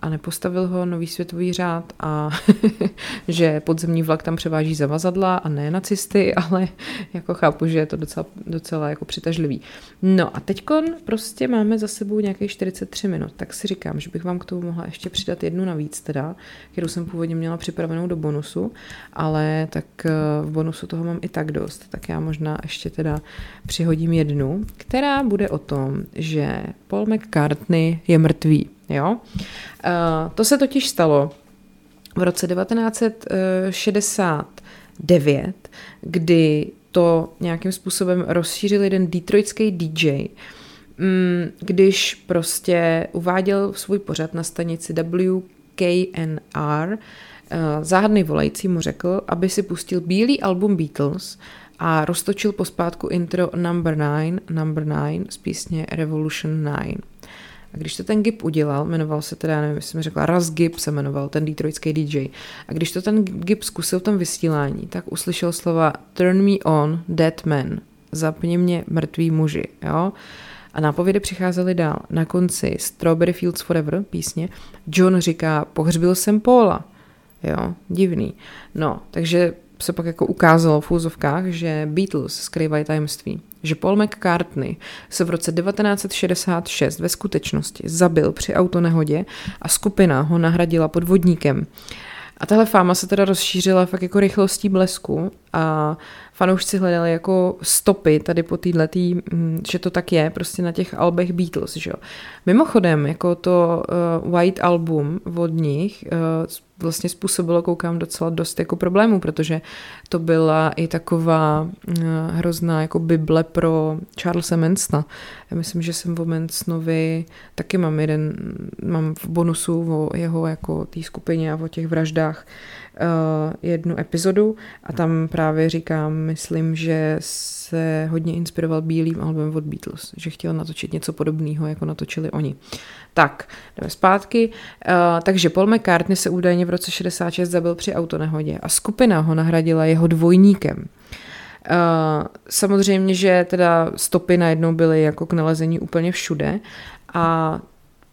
a nepostavil ho nový světový řád a [LAUGHS] že podzemní vlak tam převáží zavazadla a ne nacisty, [LAUGHS] ale jako chápu, že je to docela, docela jako přitažlivý. No a teďkon prostě máme za sebou nějakých 43 minut, tak si říkám, že bych vám k tomu mohla ještě přidat jednu navíc teda, kterou jsem původně měla připravenou do bonusu, ale tak eh, v bonusu toho mám i tak dost, tak já možná ještě teda přihodím jednu, která bude o tom, že Paul McCartney je mrtvý. Jo? Uh, to se totiž stalo v roce 1969, kdy to nějakým způsobem rozšířil jeden detroitský DJ, mm, když prostě uváděl svůj pořad na stanici WKNR, uh, záhadný volající mu řekl, aby si pustil bílý album Beatles a roztočil pospátku intro Number 9, Number 9 z písně Revolution 9. A když to ten Gib udělal, jmenoval se teda, nevím, jestli jsem řekla, Raz Gib se jmenoval, ten detroitský DJ. A když to ten Gib zkusil v tom vysílání, tak uslyšel slova Turn me on, dead man. Zapni mě mrtví muži, jo. A nápovědy přicházely dál. Na konci Strawberry Fields Forever písně John říká, pohřbil jsem Paula. Jo, divný. No, takže se pak jako ukázalo v úzovkách, že Beatles skrývají tajemství. Že Paul McCartney se v roce 1966 ve skutečnosti zabil při autonehodě a skupina ho nahradila podvodníkem. A tahle fáma se teda rozšířila fakt jako rychlostí blesku a fanoušci hledali jako stopy tady po této, mm, že to tak je, prostě na těch albech Beatles, že jo. Mimochodem, jako to uh, White Album od nich uh, vlastně způsobilo, koukám, docela dost jako problémů, protože to byla i taková uh, hrozná jako bible pro Charlesa Mansona. Já myslím, že jsem o Mansonovi taky mám jeden, mám v bonusu o jeho jako té skupině a o těch vraždách uh, jednu epizodu a tam právě říkám, myslím, že se hodně inspiroval bílým albumem od Beatles, že chtěl natočit něco podobného, jako natočili oni. Tak, jdeme zpátky. Uh, takže Paul McCartney se údajně v roce 66 zabil při autonehodě a skupina ho nahradila jeho dvojníkem. Uh, samozřejmě, že teda stopy najednou byly jako k nalezení úplně všude a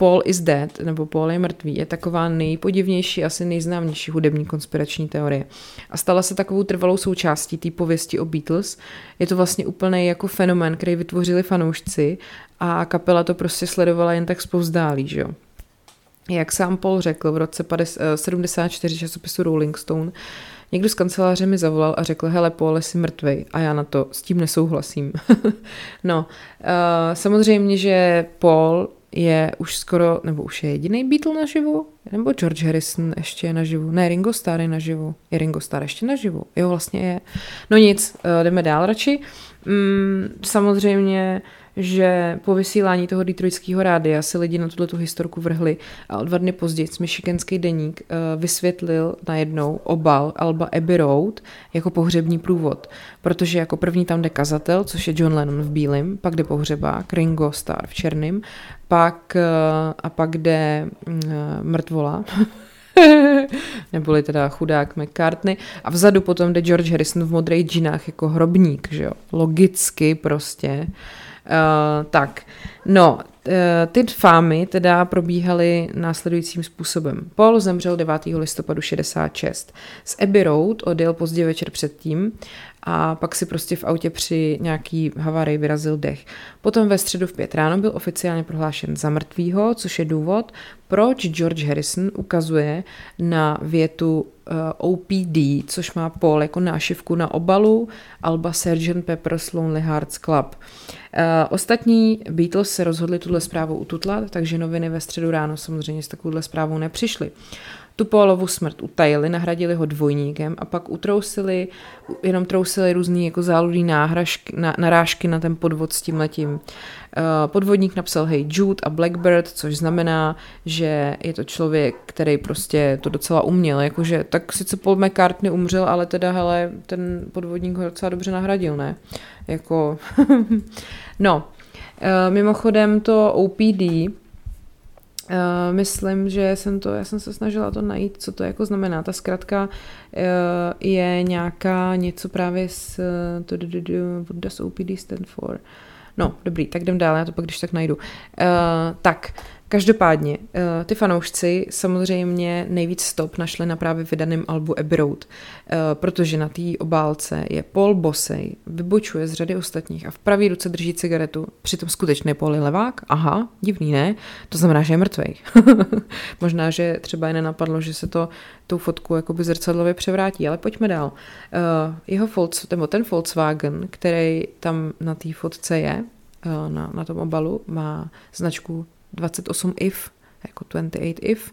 Paul is dead, nebo Paul je mrtvý, je taková nejpodivnější, asi nejznámější hudební konspirační teorie. A stala se takovou trvalou součástí té pověsti o Beatles. Je to vlastně úplný jako fenomén, který vytvořili fanoušci a kapela to prostě sledovala jen tak zpovzdálí, že jo. Jak sám Paul řekl v roce 74 časopisu Rolling Stone, Někdo z kanceláře mi zavolal a řekl, hele, Paul, jsi mrtvej. A já na to s tím nesouhlasím. [LAUGHS] no, uh, samozřejmě, že Paul je už skoro, nebo už je jediný Beatle naživu, nebo George Harrison ještě je naživu, ne, Ringo Starr je naživu, je Ringo Starr ještě naživu, jo, vlastně je. No nic, uh, jdeme dál radši. Mm, samozřejmě že po vysílání toho detroitského rádia se lidi na tuto tu historku vrhli a o dva dny později Michiganský deník uh, vysvětlil najednou obal Alba Abbey Road jako pohřební průvod, protože jako první tam jde kazatel, což je John Lennon v bílém, pak jde pohřebák, Ringo Starr v černém, pak uh, a pak jde uh, mrtvola, [LAUGHS] neboli teda chudák McCartney a vzadu potom jde George Harrison v modrých džinách jako hrobník, že jo, logicky prostě. Uh, tak, no, uh, ty fámy teda probíhaly následujícím způsobem. Paul zemřel 9. listopadu 66. Z Abbey Road odjel pozdě večer předtím a pak si prostě v autě při nějaký havarii vyrazil dech. Potom ve středu v pět ráno byl oficiálně prohlášen za mrtvýho, což je důvod, proč George Harrison ukazuje na větu eh, OPD, což má Paul jako nášivku na obalu Alba Sgt. Pepper's Lonely Hearts Club. Uh, ostatní Beatles se rozhodli tuhle zprávu ututlat, takže noviny ve středu ráno samozřejmě s takovouhle zprávou nepřišly. Tu Paulovu smrt utajili, nahradili ho dvojníkem a pak utrousili, jenom trousili různý jako záludný náhražky, na, narážky na ten podvod s tím letím. Eh, podvodník napsal Hey Jude a Blackbird, což znamená, že je to člověk, který prostě to docela uměl, jakože tak sice Paul McCartney umřel, ale teda hele, ten podvodník ho docela dobře nahradil, ne? Jako, [LAUGHS] no, mimochodem to OPD, Uh, myslím, že jsem to, já jsem se snažila to najít, co to jako znamená. Ta zkratka uh, je nějaká něco právě s to, what does OPD stand for? No, dobrý, tak jdem dál, já to pak když tak najdu. Uh, tak, Každopádně, eh, ty fanoušci samozřejmě nejvíc stop našli na právě vydaném albu Abbey Road, eh, protože na té obálce je Paul Bosej, vybočuje z řady ostatních a v pravý ruce drží cigaretu, přitom skutečný Paul je levák, aha, divný, ne? To znamená, že je mrtvej. [LAUGHS] Možná, že třeba je nenapadlo, že se to tou fotku jakoby zrcadlově převrátí, ale pojďme dál. Uh, jeho Volks, nebo ten Volkswagen, který tam na té fotce je, na, na tom obalu, má značku 28 if, jako 28 if,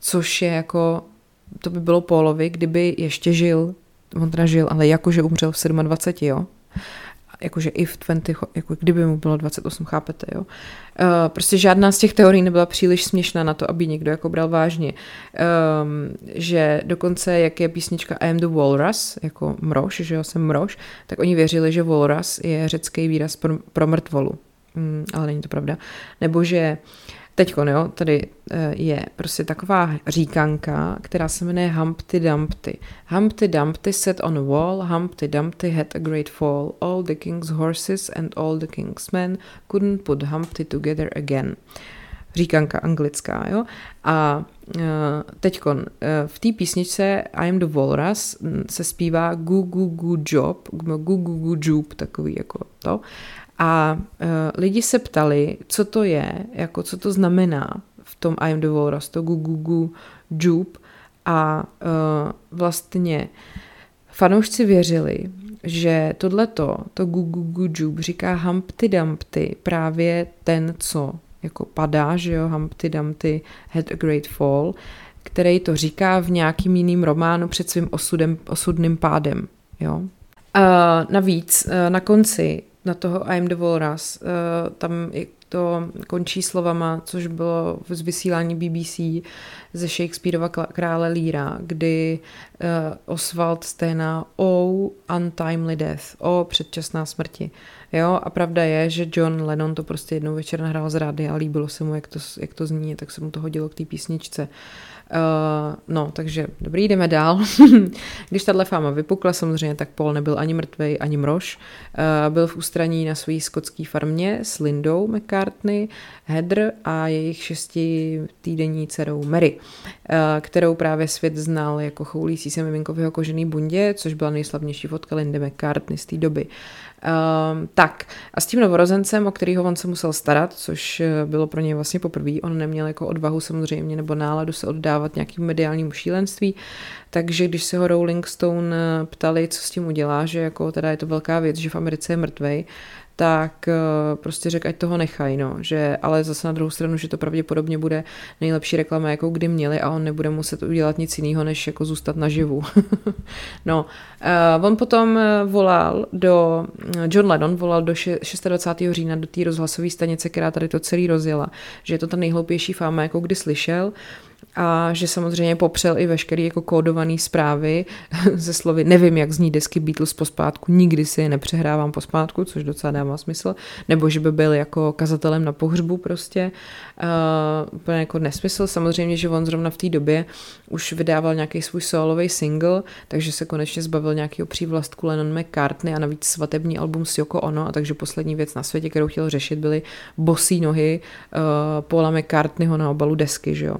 což je jako, to by bylo Pólovi, kdyby ještě žil, on teda žil, ale jakože umřel v 27, jo. Jakože if 20, jako kdyby mu bylo 28, chápete, jo. Uh, prostě žádná z těch teorií nebyla příliš směšná na to, aby někdo jako bral vážně. Um, že dokonce, jak je písnička I am the walrus, jako mrož, že jo, jsem mrož, tak oni věřili, že walrus je řecký výraz pro, pro mrtvolu mm, ale není to pravda. Nebo že Teď, jo, tady eh, je prostě taková říkanka, která se jmenuje Humpty Dumpty. Humpty Dumpty sat on a wall, Humpty Dumpty had a great fall. All the king's horses and all the king's men couldn't put Humpty together again. Říkanka anglická, jo. A uh, teďkon, uh, v té písničce I am the Walrus mm, se zpívá gu gu gu job, gu gu gu job, takový jako to. A uh, lidi se ptali, co to je, jako co to znamená v tom I am the walrus, to gu gu gu jup. A uh, vlastně fanoušci věřili, že tohleto, to gu gu gu jup, říká Humpty Dumpty, právě ten, co jako padá, že jo, Humpty Dumpty had a great fall, který to říká v nějakým jiným románu před svým osudem, osudným pádem, jo. Uh, navíc uh, na konci na toho I'm the Walrus. Uh, tam to končí slovama, což bylo z vysílání BBC ze Shakespeareova krále Líra, kdy uh, Oswald sténá o untimely death, o předčasná smrti. Jo, a pravda je, že John Lennon to prostě jednou večer nahrál z rády a líbilo se mu, jak to, jak to zní, tak se mu to hodilo k té písničce. Uh, no, takže dobrý, jdeme dál. [LAUGHS] Když tahle fáma vypukla samozřejmě, tak Paul nebyl ani mrtvej, ani mrož. Uh, byl v ústraní na své skotské farmě s Lindou McCartney, Heather a jejich šesti týdenní dcerou Mary, uh, kterou právě svět znal jako choulící se miminko v jeho kožený bundě, což byla nejslavnější fotka Lindy McCartney z té doby. Um, tak a s tím novorozencem, o kterého on se musel starat, což eh, bylo pro něj vlastně poprvé, on neměl jako odvahu samozřejmě nebo náladu se oddávat nějakým mediálnímu šílenství, takže když se ho Rolling Stone eh, ptali, co s tím udělá, že jako teda je to velká věc, že v Americe je mrtvej, tak eh, prostě řekl, ať toho nechají, no, že, ale zase na druhou stranu, že to pravděpodobně bude nejlepší reklama, jakou kdy měli a on nebude muset udělat nic jiného, než jako zůstat naživu. [LAUGHS] no, uh, on potom eh, volal do, John Lennon volal do 26. října do té rozhlasové stanice, která tady to celý rozjela, že je to ta nejhloupější fáma, jako kdy slyšel, uh, a že samozřejmě popřel i veškerý jako kódovaný zprávy [LAUGHS] ze slovy nevím, jak zní desky Beatles pospátku, nikdy si je nepřehrávám pospátku, což docela dává smysl, nebo že by byl jako kazatelem na pohřbu prostě. Úplně jako nesmysl. Samozřejmě, že on zrovna v té době už vydával nějaký svůj solový single, takže se konečně zbavil nějakého přívlastku Lennon McCartney a navíc svatební album s Yoko Ono a takže poslední věc na světě, kterou chtěl řešit, byly bosí nohy uh, Paula McCartneyho na obalu desky, že jo.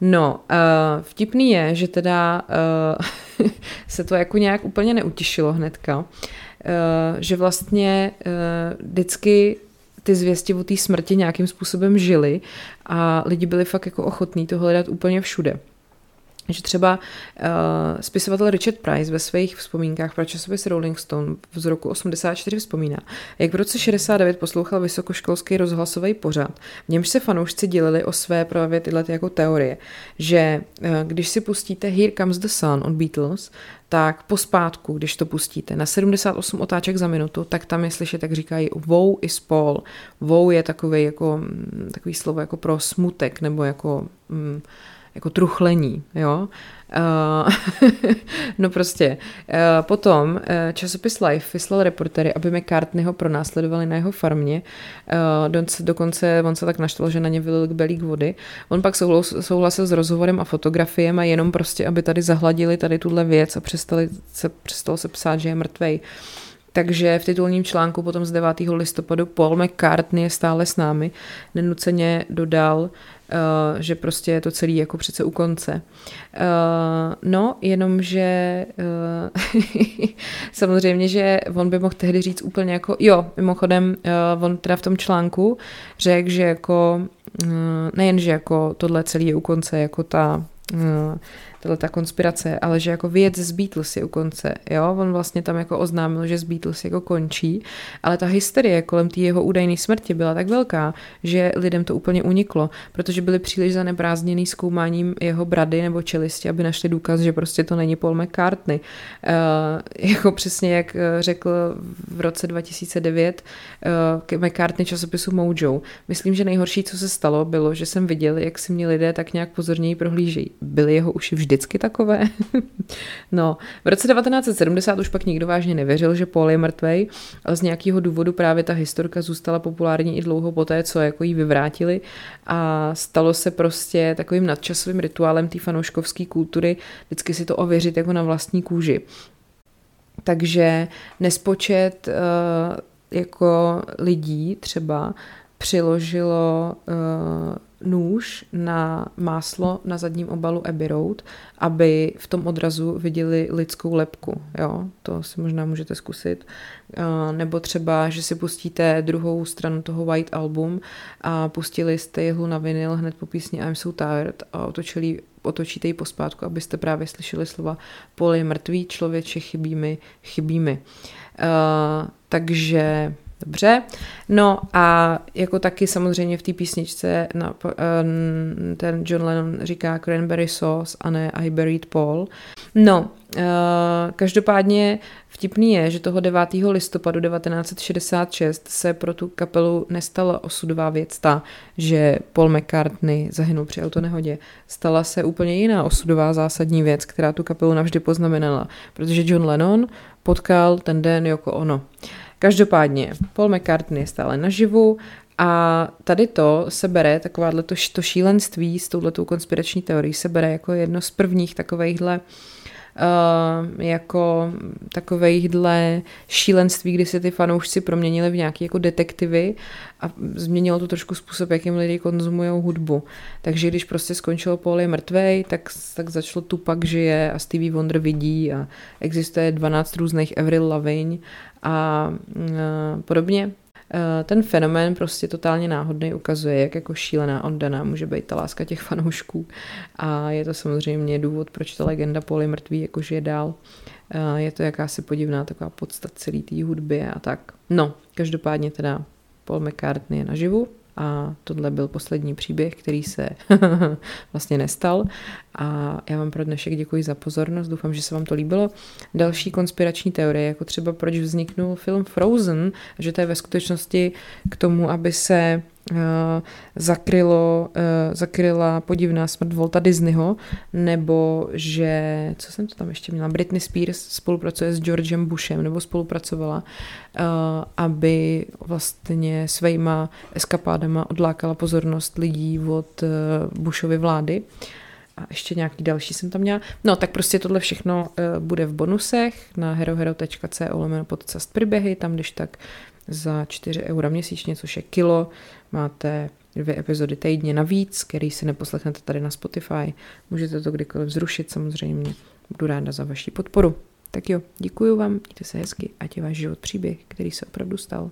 No, uh, vtipný je, že teda uh, [LAUGHS] se to jako nějak úplně neutišilo hnedka, uh, že vlastně uh, vždycky ty zvěsti o té smrti nějakým způsobem žili a lidi byli fakt jako ochotní to hledat úplně všude že třeba uh, spisovatel Richard Price ve svých vzpomínkách pro časopis Rolling Stone z roku 84 vzpomíná, jak v roce 69 poslouchal vysokoškolský rozhlasový pořad, v němž se fanoušci dělili o své právě tyhle ty jako teorie, že uh, když si pustíte Here Comes the Sun od Beatles, tak pospátku, když to pustíte na 78 otáček za minutu, tak tam je slyšet, jak říkají wow is Paul. Wow je takový, jako, mm, takový slovo jako pro smutek nebo jako mm, jako truchlení, jo. Uh, [LAUGHS] no prostě. Uh, potom uh, časopis Life vyslal reportery, aby McCartney ho pronásledovali na jeho farmě. Dokonce on se tak naštval, že na ně vylil belík vody. On pak souhlasil s rozhovorem a fotografiem a jenom prostě, aby tady zahladili tady tuhle věc a přestali se, přestalo se psát, že je mrtvej. Takže v titulním článku potom z 9. listopadu Paul McCartney je stále s námi. Nenuceně dodal, Uh, že prostě je to celý jako přece u konce. Uh, no, jenomže uh, [LAUGHS] samozřejmě, že on by mohl tehdy říct úplně jako, jo, mimochodem, on teda v tom článku řekl, že jako uh, nejen, že jako tohle celý je u konce, jako ta tato ta konspirace, ale že jako věc z Beatles je u konce, jo, on vlastně tam jako oznámil, že z Beatles jako končí, ale ta hysterie kolem té jeho údajné smrti byla tak velká, že lidem to úplně uniklo, protože byli příliš zaneprázdněný zkoumáním jeho brady nebo čelisti, aby našli důkaz, že prostě to není Paul McCartney. Uh, jako přesně jak eh, řekl v roce 2009 uh, eh, McCartney časopisu Mojo. Myslím, že nejhorší, co se stalo, bylo, že jsem viděl, jak si mě lidé tak nějak pozorněji prohlížejí. Byly jeho uši vždy vždycky takové. [LAUGHS] no, v roce 1970 už pak nikdo vážně nevěřil, že Paul je mrtvej, ale z nějakého důvodu právě ta historka zůstala populární i dlouho poté, co jako jí vyvrátili a stalo se prostě takovým nadčasovým rituálem té fanouškovské kultury vždycky si to ověřit jako na vlastní kůži. Takže nespočet uh, jako lidí třeba přiložilo uh, nůž na máslo na zadním obalu Abbey Road, aby v tom odrazu viděli lidskou lepku. Jo? To si možná můžete zkusit. Nebo třeba, že si pustíte druhou stranu toho White Album a pustili jste jehlu na vinyl hned po písni I'm So Tired a otočili otočíte ji pospátku, abyste právě slyšeli slova Pol je mrtvý, člověče, chybí mi, chybí mi. Uh, takže Dobře. No a jako taky samozřejmě v té písničce na, ten John Lennon říká cranberry sauce a ne I buried Paul. No, každopádně vtipný je, že toho 9. listopadu 1966 se pro tu kapelu nestala osudová věc ta, že Paul McCartney zahynul při autonehodě. Stala se úplně jiná osudová zásadní věc, která tu kapelu navždy poznamenala, protože John Lennon potkal ten den jako ono. Každopádně, Paul McCartney je stále naživu a tady to se bere, takováhle to, to šílenství s touhletou konspirační teorií se bere jako jedno z prvních takovejhle Uh, jako takovejhle šílenství, kdy se ty fanoušci proměnili v nějaké jako detektivy a změnilo to trošku způsob, jakým lidi konzumují hudbu. Takže když prostě skončilo Paul je mrtvej, tak, tak začalo Tupak žije a Stevie Wonder vidí a existuje 12 různých Avril Lavigne a uh, podobně. Uh, ten fenomén prostě totálně náhodný ukazuje, jak jako šílená oddaná může být ta láska těch fanoušků a je to samozřejmě důvod, proč ta legenda Poli mrtvý jako žije dál. Uh, je to jakási podivná taková podstat celý té hudby a tak. No, každopádně teda Paul McCartney je naživu, a tohle byl poslední příběh, který se [LAUGHS] vlastně nestal. A já vám pro dnešek děkuji za pozornost, doufám, že se vám to líbilo. Další konspirační teorie, jako třeba proč vzniknul film Frozen, že to je ve skutečnosti k tomu, aby se zakrylo, eh, zakryla podivná smrt Volta Disneyho, nebo že, co jsem to tam ještě měla, Britney Spears spolupracuje s Georgem Bushem, nebo spolupracovala, eh, aby vlastně svýma eskapádama odlákala pozornost lidí od Bushovy vlády. A ještě nějaký další jsem tam měla. No, tak prostě tohle všechno bude v bonusech na herohero.co lomeno podcast příběhy, tam když tak za 4 eura měsíčně, což je kilo. Máte dvě epizody týdně navíc, který si neposlechnete tady na Spotify. Můžete to kdykoliv zrušit samozřejmě. Budu ráda za vaši podporu. Tak jo, děkuji vám, mějte se hezky, ať je váš život příběh, který se opravdu stal.